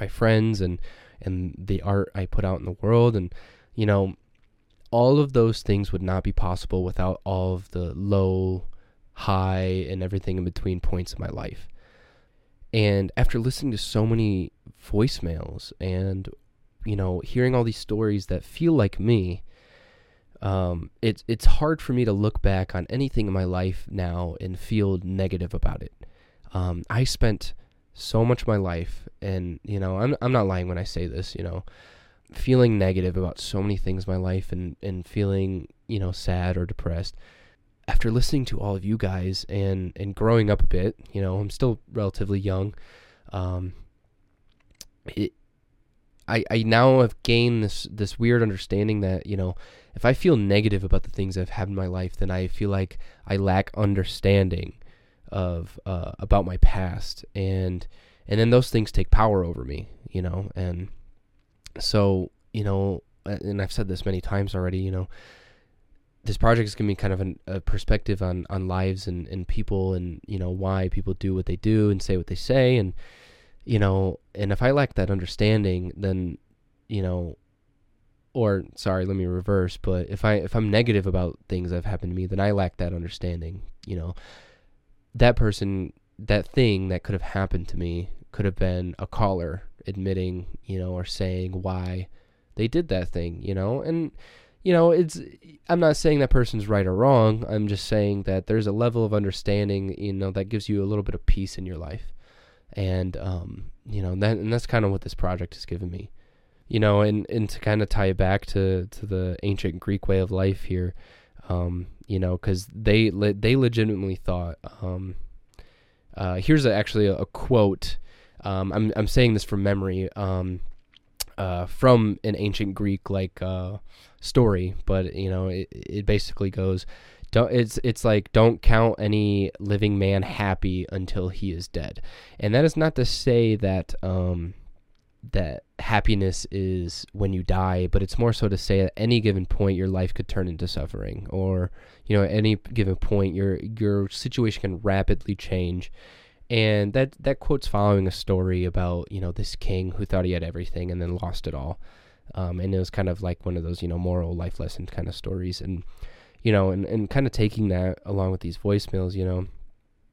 my friends and and the art I put out in the world. And you know, all of those things would not be possible without all of the low, high, and everything in between points of my life. And after listening to so many voicemails and, you know, hearing all these stories that feel like me, um, it's it's hard for me to look back on anything in my life now and feel negative about it. Um, I spent so much of my life, and you know, I'm I'm not lying when I say this. You know, feeling negative about so many things in my life, and and feeling you know sad or depressed. After listening to all of you guys and and growing up a bit, you know, I'm still relatively young. Um, it, I I now have gained this this weird understanding that you know if I feel negative about the things I've had in my life, then I feel like I lack understanding of uh, about my past, and and then those things take power over me, you know, and so you know, and I've said this many times already, you know, this project is giving me kind of an, a perspective on on lives and and people, and you know why people do what they do and say what they say, and you know, and if I lack that understanding, then you know or sorry, let me reverse, but if I if I'm negative about things that have happened to me, then I lack that understanding, you know. That person, that thing that could have happened to me could have been a caller admitting, you know, or saying why they did that thing, you know. And you know, it's I'm not saying that person's right or wrong. I'm just saying that there's a level of understanding, you know, that gives you a little bit of peace in your life. And um, you know, that and that's kind of what this project has given me you know, and, and to kind of tie it back to, to the ancient Greek way of life here, um, you know, because they le- they legitimately thought. Um, uh, here's a, actually a, a quote. Um, I'm I'm saying this from memory. Um, uh, from an ancient Greek like uh, story, but you know, it, it basically goes. Don't, it's it's like don't count any living man happy until he is dead, and that is not to say that um, that happiness is when you die, but it's more so to say at any given point your life could turn into suffering, or you know, at any given point your your situation can rapidly change. And that that quote's following a story about you know this king who thought he had everything and then lost it all, um, and it was kind of like one of those you know moral life lesson kind of stories, and you know, and and kind of taking that along with these voicemails, you know,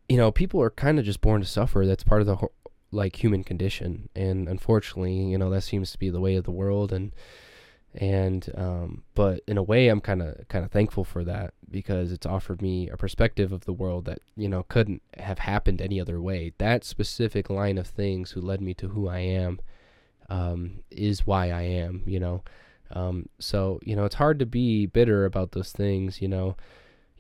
you know, people are kind of just born to suffer. That's part of the like human condition. And unfortunately you know that seems to be the way of the world. And and um, but in a way i'm kind of kind of thankful for that because it's offered me a perspective of the world that you know couldn't have happened any other way. That specific line of things who led me to who i am um, is why i am you know? Um, so you know it's hard to be bitter about those things you know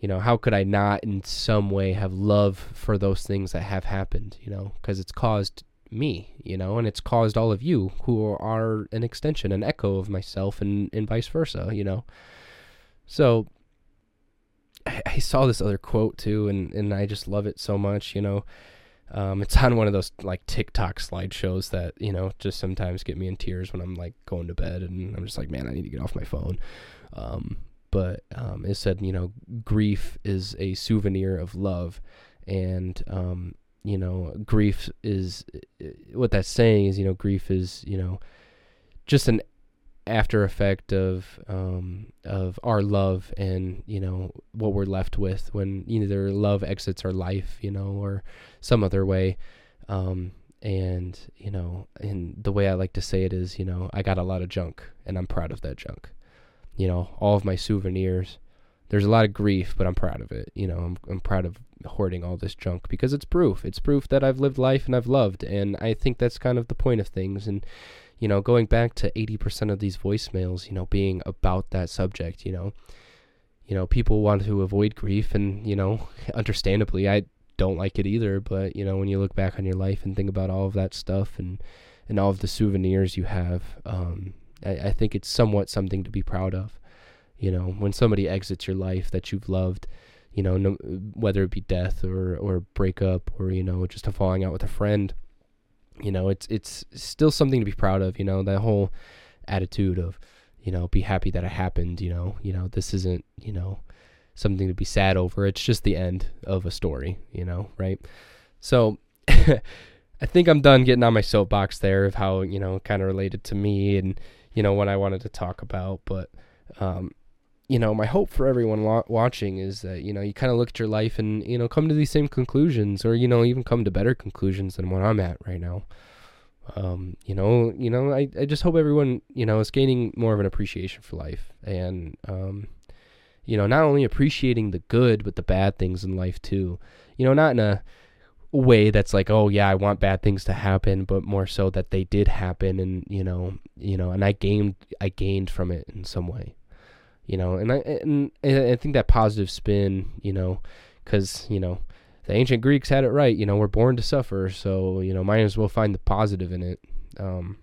you know, how could I not in some way have love for those things that have happened, you know, because it's caused me, you know, and it's caused all of you who are an extension, an echo of myself and, and vice versa, you know. So I, I saw this other quote too, and, and I just love it so much, you know. Um, it's on one of those like TikTok slideshows that, you know, just sometimes get me in tears when I'm like going to bed and I'm just like, man, I need to get off my phone. Um, but um, it said, you know, grief is a souvenir of love, and um, you know, grief is what that's saying is, you know, grief is, you know, just an after effect of um, of our love and you know what we're left with when either love exits our life, you know, or some other way. Um, and you know, and the way I like to say it is, you know, I got a lot of junk, and I'm proud of that junk you know, all of my souvenirs. There's a lot of grief, but I'm proud of it. You know, I'm, I'm proud of hoarding all this junk because it's proof. It's proof that I've lived life and I've loved. And I think that's kind of the point of things. And, you know, going back to 80% of these voicemails, you know, being about that subject, you know, you know, people want to avoid grief and, you know, understandably, I don't like it either. But, you know, when you look back on your life and think about all of that stuff and, and all of the souvenirs you have, um, I, I think it's somewhat something to be proud of. You know, when somebody exits your life that you've loved, you know, no, whether it be death or or breakup or you know just a falling out with a friend, you know, it's it's still something to be proud of. You know, that whole attitude of, you know, be happy that it happened. You know, you know, this isn't you know something to be sad over. It's just the end of a story. You know, right? So. I think I'm done getting on my soapbox there of how, you know, kind of related to me and, you know, what I wanted to talk about. But, um, you know, my hope for everyone wa- watching is that, you know, you kind of look at your life and, you know, come to these same conclusions or, you know, even come to better conclusions than what I'm at right now. Um, you know, you know, I, I just hope everyone, you know, is gaining more of an appreciation for life and, um, you know, not only appreciating the good, but the bad things in life too. You know, not in a way that's like, oh yeah, I want bad things to happen, but more so that they did happen, and you know, you know, and I gained, I gained from it in some way. You know, and I and I think that positive spin, you know, because you know, the ancient Greeks had it right. You know, we're born to suffer, so you know, might as well find the positive in it. Um,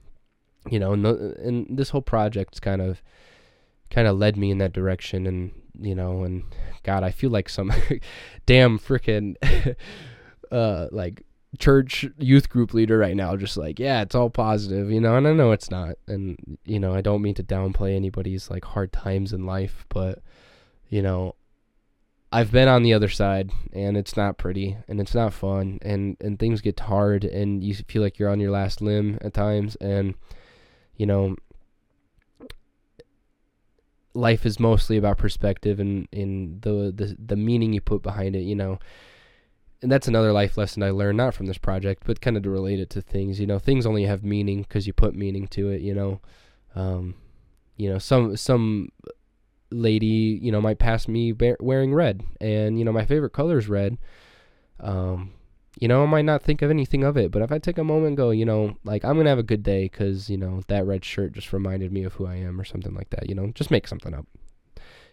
you know, and the, and this whole project's kind of kind of led me in that direction and you know and god i feel like some damn freaking uh like church youth group leader right now just like yeah it's all positive you know? And i know it's not and you know i don't mean to downplay anybody's like hard times in life but you know i've been on the other side and it's not pretty and it's not fun and and things get hard and you feel like you're on your last limb at times and you know life is mostly about perspective and in the, the the meaning you put behind it you know and that's another life lesson I learned not from this project but kind of to relate it to things you know things only have meaning because you put meaning to it you know um, you know some some lady you know might pass me wearing red and you know my favorite color is red um, you know, I might not think of anything of it, but if I take a moment and go, you know, like I'm gonna have a good day because you know that red shirt just reminded me of who I am or something like that. You know, just make something up.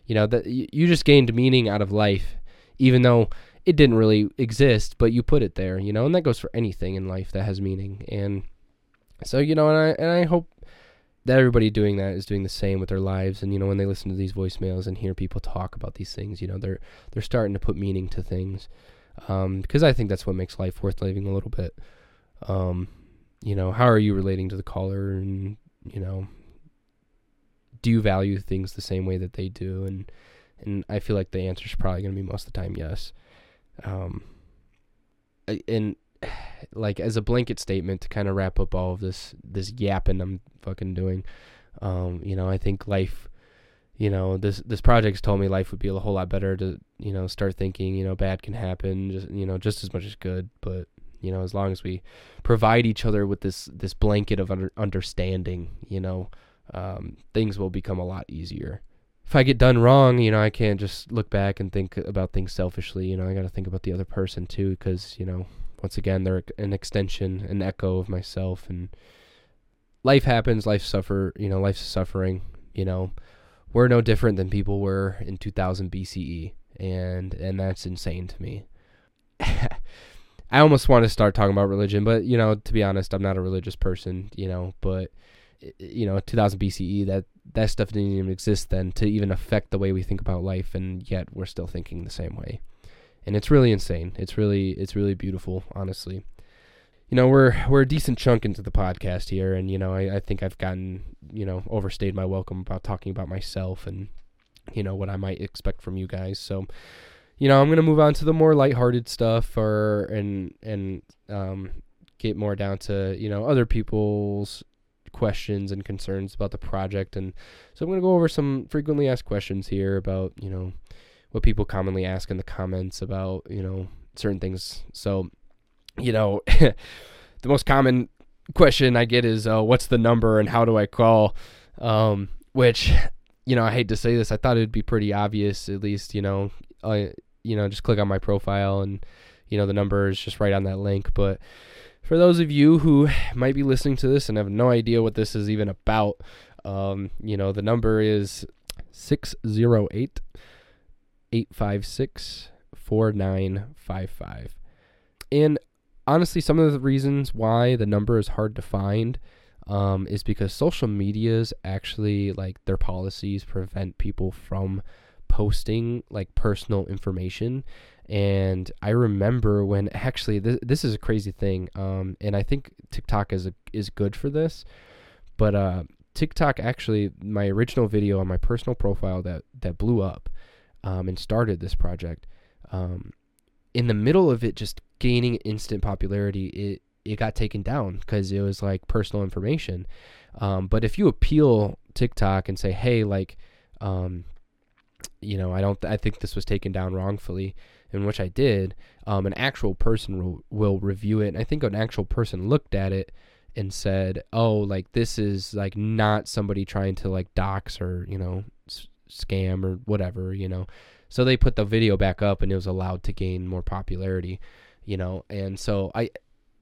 You know that you just gained meaning out of life, even though it didn't really exist, but you put it there. You know, and that goes for anything in life that has meaning. And so you know, and I and I hope that everybody doing that is doing the same with their lives. And you know, when they listen to these voicemails and hear people talk about these things, you know, they're they're starting to put meaning to things um, because I think that's what makes life worth living a little bit. Um, you know, how are you relating to the caller, and you know, do you value things the same way that they do? And and I feel like the answer is probably going to be most of the time yes. Um, and like as a blanket statement to kind of wrap up all of this this yapping I'm fucking doing. Um, you know, I think life you know this this project's told me life would be a whole lot better to you know start thinking you know bad can happen just you know just as much as good but you know as long as we provide each other with this this blanket of under, understanding you know um, things will become a lot easier if i get done wrong you know i can't just look back and think about things selfishly you know i got to think about the other person too because you know once again they're an extension an echo of myself and life happens life suffer you know life's suffering you know we're no different than people were in 2000 BCE, and and that's insane to me. I almost want to start talking about religion, but you know, to be honest, I'm not a religious person, you know, but you know, 2000 BCE, that that stuff didn't even exist then to even affect the way we think about life, and yet we're still thinking the same way, and it's really insane. It's really it's really beautiful, honestly. You know we're we're a decent chunk into the podcast here and you know I, I think i've gotten you know overstayed my welcome about talking about myself and you know what i might expect from you guys. So you know i'm gonna move on to the more lighthearted stuff or and and um, get more down to you know other people's questions and concerns about the project and so i'm gonna go over some frequently asked questions here about you know what people commonly ask in the comments about you know certain things so you know, the most common question I get is, uh, "What's the number and how do I call?" Um, which, you know, I hate to say this, I thought it'd be pretty obvious. At least, you know, I, you know, just click on my profile and, you know, the number is just right on that link. But for those of you who might be listening to this and have no idea what this is even about, um, you know, the number is 608 856 4955. And honestly, some of the reasons why the number is hard to find um, is because social medias actually like their policies prevent people from posting like personal information. And I remember when actually this, this is a crazy thing, um, and I think TikTok is a, is good for this, but uh, TikTok actually my original video on my personal profile that that blew up um, and started this project. Um, in the middle of it just gaining instant popularity, it it got taken down because it was like personal information. Um, but if you appeal TikTok and say, hey, like, um, you know, I don't, I think this was taken down wrongfully, in which I did, um, an actual person will, will review it. And I think an actual person looked at it and said, oh, like, this is like not somebody trying to like dox or, you know, s- scam or whatever, you know. So they put the video back up and it was allowed to gain more popularity, you know. And so I,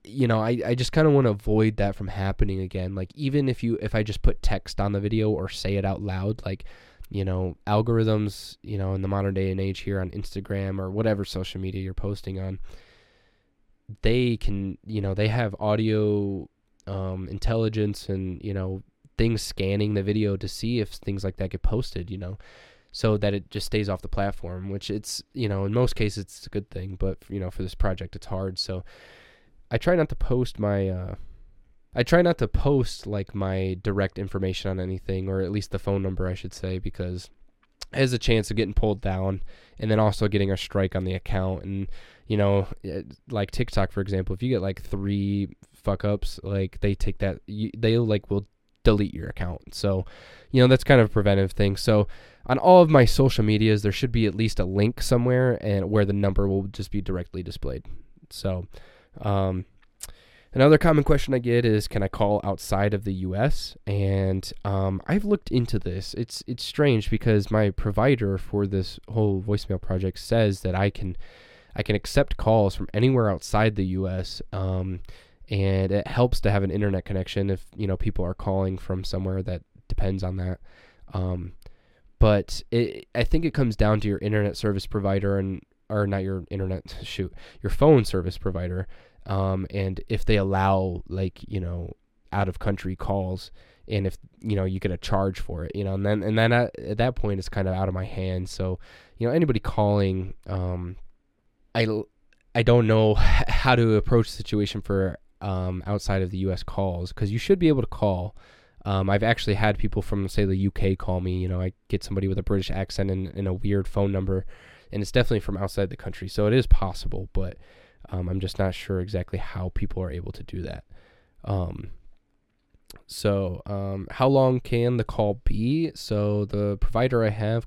you know, I, I just kind of want to avoid that from happening again. Like even if you if I just put text on the video or say it out loud, like you know, algorithms, you know, in the modern day and age here on Instagram or whatever social media you're posting on, they can, you know, they have audio um, intelligence and you know things scanning the video to see if things like that get posted, you know, so that it just stays off the platform. Which it's, you know, in most cases it's a good thing, but you know, for this project it's hard. So I try not to post my uh, I try not to post like my direct information on anything, or at least the phone number, I should say, because it has a chance of getting pulled down, and then also getting a strike on the account. And you know, like TikTok, for example, if you get like three fuck ups, like they take that, they like will delete your account. So, you know, that's kind of a preventive thing. So, on all of my social medias, there should be at least a link somewhere, and where the number will just be directly displayed. So, um, another common question I get is, can I call outside of the U.S.? And um, I've looked into this. It's it's strange because my provider for this whole voicemail project says that I can I can accept calls from anywhere outside the U.S. Um, and it helps to have an internet connection if you know people are calling from somewhere that depends on that. Um, but it, I think it comes down to your internet service provider and or not your internet shoot your phone service provider um, and if they allow like you know out of country calls and if you know you get a charge for it you know and then and then at, at that point it's kind of out of my hands so you know anybody calling um, i i don't know how to approach the situation for um, outside of the us calls because you should be able to call um, I've actually had people from, say, the UK call me. You know, I get somebody with a British accent and, and a weird phone number, and it's definitely from outside the country. So it is possible, but um, I'm just not sure exactly how people are able to do that. Um, so, um, how long can the call be? So, the provider I have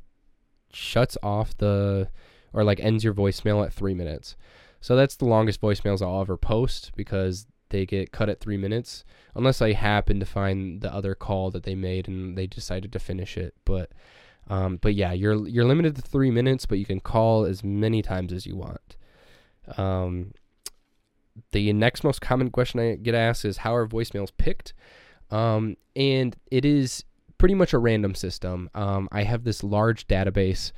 shuts off the or like ends your voicemail at three minutes. So, that's the longest voicemails I'll ever post because they get cut at three minutes, unless I happen to find the other call that they made and they decided to finish it. But um, but yeah, you're you're limited to three minutes, but you can call as many times as you want. Um, the next most common question I get asked is how are voicemails picked? Um, and it is pretty much a random system. Um, I have this large database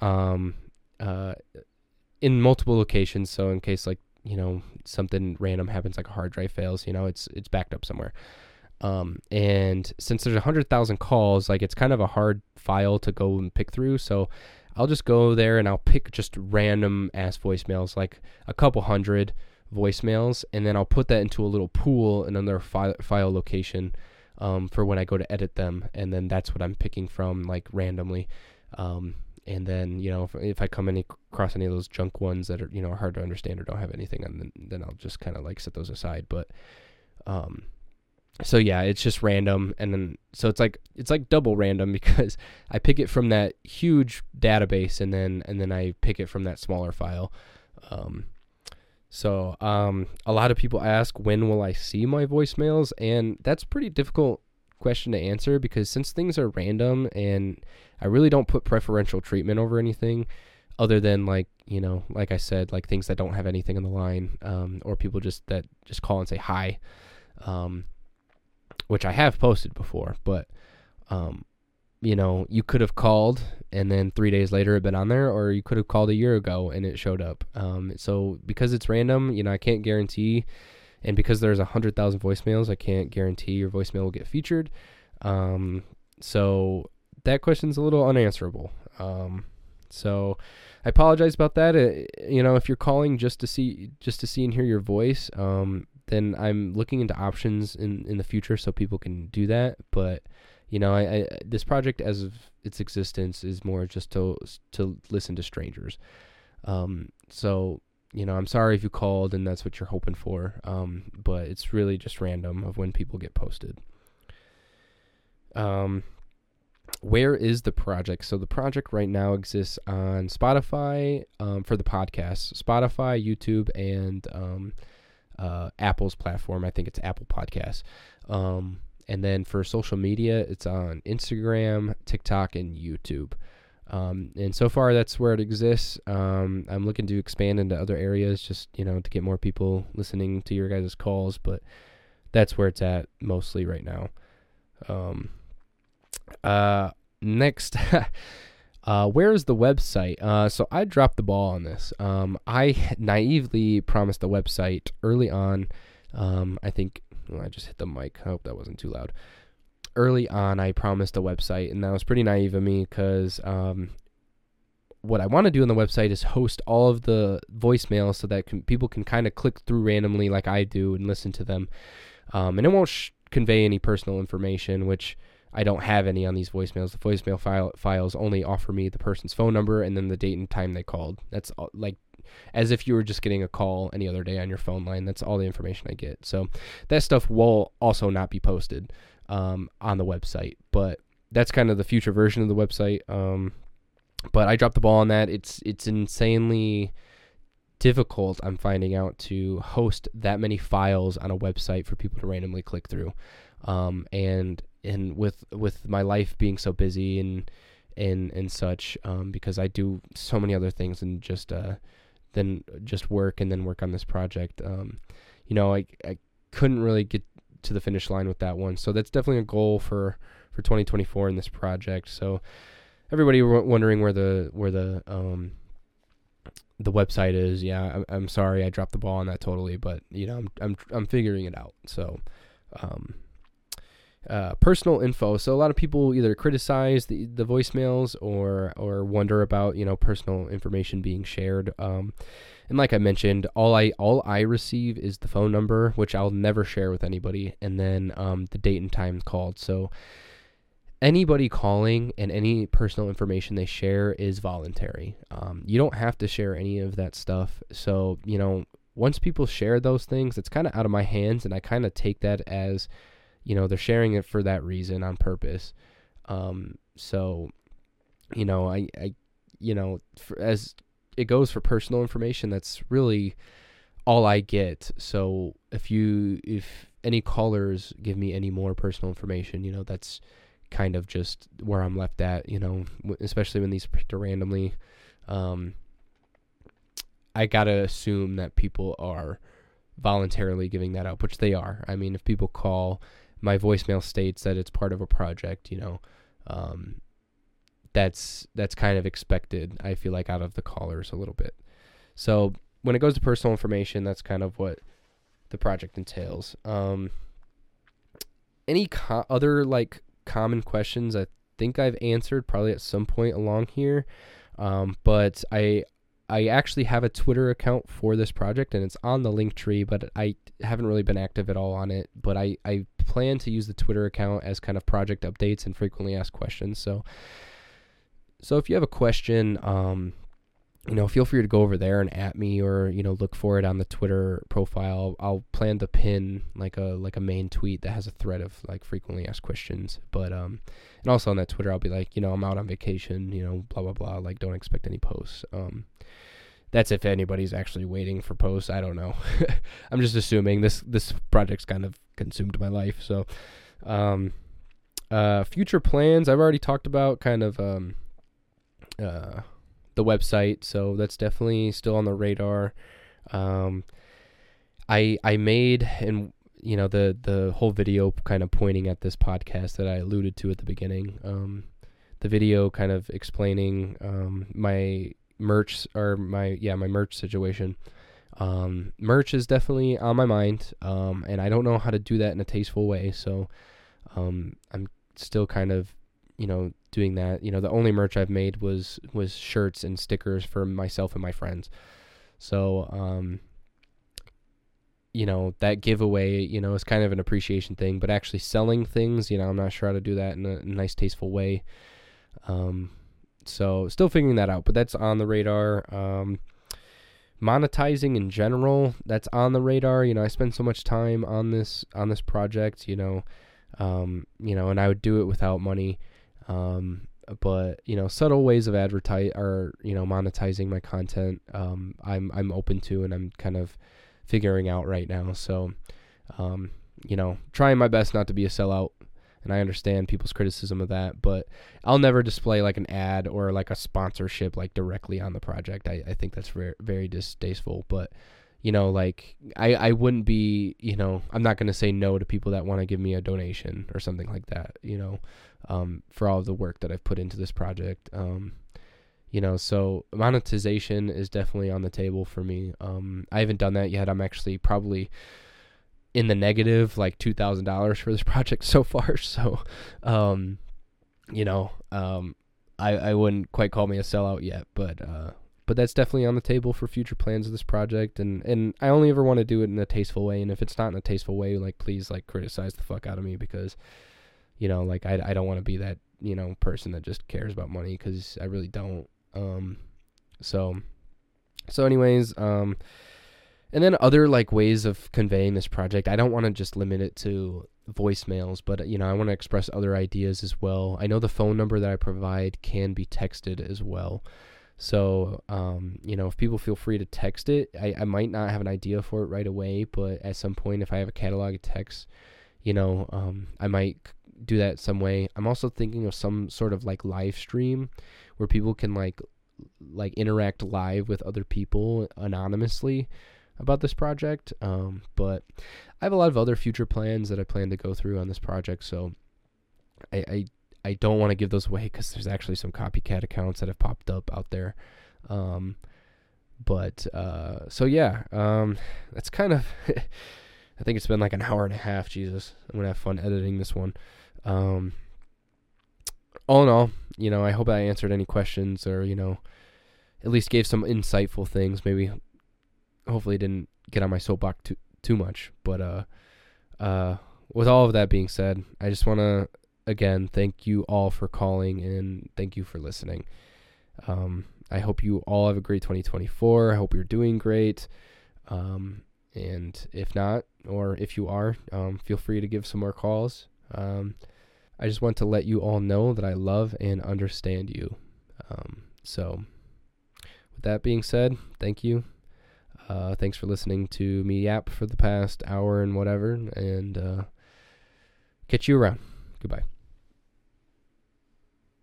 um, uh, in multiple locations, so in case like you know something random happens, like a hard drive fails, you know it's it's backed up somewhere. Um, and since there's a hundred thousand calls, like it's kind of a hard file to go and pick through. So I'll just go there and I'll pick just random ass voicemails, like a couple hundred voicemails, and then I'll put that into a little pool in another file, file location um, for when I go to edit them, and then that's what I'm picking from, like randomly. Um, and then you know if, if I come any across any of those junk ones that are you know hard to understand or don't have anything, and then then I'll just kind of like set those aside. But um, so yeah, it's just random, and then so it's like it's like double random because I pick it from that huge database, and then and then I pick it from that smaller file. Um, so um, a lot of people ask when will I see my voicemails, and that's pretty difficult question to answer because since things are random and I really don't put preferential treatment over anything other than like you know like I said like things that don't have anything on the line um, or people just that just call and say hi. Um, which I have posted before, but um, you know, you could have called and then three days later it been on there, or you could have called a year ago and it showed up. Um, so because it's random, you know, I can't guarantee, and because there's a hundred thousand voicemails, I can't guarantee your voicemail will get featured. Um, so that question's a little unanswerable. Um, so I apologize about that. It, you know, if you're calling just to see just to see and hear your voice, um, then I'm looking into options in in the future so people can do that. But you know, I, I this project as of its existence is more just to to listen to strangers. Um, so you know, I'm sorry if you called and that's what you're hoping for. Um, but it's really just random of when people get posted. Um, where is the project? So the project right now exists on Spotify um, for the podcast, Spotify, YouTube, and um, uh, Apple's platform. I think it's Apple Podcasts. Um, and then for social media, it's on Instagram, TikTok, and YouTube. Um, and so far, that's where it exists. Um, I'm looking to expand into other areas, just you know, to get more people listening to your guys' calls. But that's where it's at mostly right now. Um, uh, next, uh, where is the website? Uh, so I dropped the ball on this. Um, I naively promised the website early on. Um, I think I just hit the mic. I hope that wasn't too loud. Early on, I promised a website, and that was pretty naive of me because um, what I want to do on the website is host all of the voicemails so that can, people can kind of click through randomly, like I do, and listen to them. Um, and it won't sh- convey any personal information, which I don't have any on these voicemails. The voicemail file files only offer me the person's phone number and then the date and time they called. That's all, like as if you were just getting a call any other day on your phone line. That's all the information I get. So that stuff will also not be posted um, on the website, but that's kind of the future version of the website. Um, but I dropped the ball on that. It's it's insanely difficult. I'm finding out to host that many files on a website for people to randomly click through, um, and and with with my life being so busy and and and such, um, because I do so many other things and just uh, then just work and then work on this project. Um, you know, I I couldn't really get to the finish line with that one, so that's definitely a goal for for 2024 in this project. So everybody w- wondering where the where the um the website is, yeah, I'm, I'm sorry I dropped the ball on that totally, but you know I'm I'm I'm figuring it out. So um uh, personal info. So a lot of people either criticize the, the voicemails or or wonder about you know personal information being shared. Um, and like I mentioned, all I all I receive is the phone number, which I'll never share with anybody, and then um, the date and time called. So anybody calling and any personal information they share is voluntary. Um, you don't have to share any of that stuff. So you know once people share those things, it's kind of out of my hands, and I kind of take that as you know they're sharing it for that reason on purpose. Um so you know i i you know for, as it goes for personal information that's really all i get. So if you if any callers give me any more personal information you know that's kind of just where i'm left at you know especially when these picked randomly. Um i gotta assume that people are voluntarily giving that up which they are. I mean if people call my voicemail states that it's part of a project, you know, um, that's that's kind of expected. I feel like out of the callers a little bit. So when it goes to personal information, that's kind of what the project entails. Um, any co- other like common questions? I think I've answered probably at some point along here, um, but I I actually have a Twitter account for this project and it's on the Linktree, but I haven't really been active at all on it. But I, I plan to use the Twitter account as kind of project updates and frequently asked questions. So, so if you have a question, um, you know, feel free to go over there and at me or, you know, look for it on the Twitter profile. I'll plan to pin like a like a main tweet that has a thread of like frequently asked questions. But um and also on that Twitter I'll be like, you know, I'm out on vacation, you know, blah blah blah, like don't expect any posts. Um that's if anybody's actually waiting for posts. I don't know. I'm just assuming this this project's kind of consumed my life. So, um, uh, future plans I've already talked about. Kind of um, uh, the website. So that's definitely still on the radar. Um, I I made and you know the the whole video kind of pointing at this podcast that I alluded to at the beginning. Um, the video kind of explaining um, my merch or my yeah my merch situation. Um, merch is definitely on my mind, um, and I don't know how to do that in a tasteful way. So um, I'm still kind of you know doing that. You know, the only merch I've made was was shirts and stickers for myself and my friends. So um, you know that giveaway you know is kind of an appreciation thing but actually selling things you know i'm not sure how to do that in a nice tasteful way um so still figuring that out, but that's on the radar. Um, monetizing in general that's on the radar. You know i spend so much time on this on this project you know um, you know and i would do it without money. Um, but you know subtle ways of advertise or you know monetizing my content um, i'm i'm open to and i'm kind of figuring out right now. So um, you know trying my best not to be a sellout and I understand people's criticism of that, but I'll never display like an ad or like a sponsorship like directly on the project. I, I think that's very very distasteful, but you know, like I, I wouldn't be, you know, I'm not gonna say no to people that want to give me a donation or something like that, you know, um, for all of the work that I've put into this project. Um, you know, so monetization is definitely on the table for me. Um, I haven't done that yet. I'm actually probably in the negative like two thousand dollars for this project so far. So, um, you know, um, I I wouldn't quite call me a sellout yet, but uh, but that's definitely on the table for future plans of this project. And and I only ever want to do it in a tasteful way. And if it's not in a tasteful way, like please like criticize the fuck out of me because, you know, like I I don't want to be that you know person that just cares about money because I really don't. Um, so so anyways, um and then other like ways of conveying this project i don't want to just limit it to voicemails but you know i want to express other ideas as well. I know the phone number that i provide can be texted as well. So um, you know if people feel free to text it I, I might not have an idea for it right away but at some point if i have a catalog of texts you know um, i might do that some way. I'm also thinking of some sort of like live stream where people can like like interact live with other people anonymously about this project. Um, but I have a lot of other future plans that I plan to go through on this project, so I I, I don't want to give those away because there's actually some copycat accounts that have popped up out there. Um, but uh, so yeah, um, that's kind of. I think it's been like an hour and a half. Jesus, I'm gonna have fun editing this one. Um, all in all, you know, I hope I answered any questions or you know, at least gave some insightful things. Maybe hopefully didn't get on my soapbox too too much. But uh, uh, with all of that being said, I just want to again thank you all for calling and thank you for listening. Um, I hope you all have a great 2024. I hope you're doing great. Um, and if not, or if you are, um, feel free to give some more calls. Um, I just want to let you all know that I love and understand you. Um, so, with that being said, thank you. Uh, thanks for listening to me yap for the past hour and whatever, and uh, catch you around. Goodbye.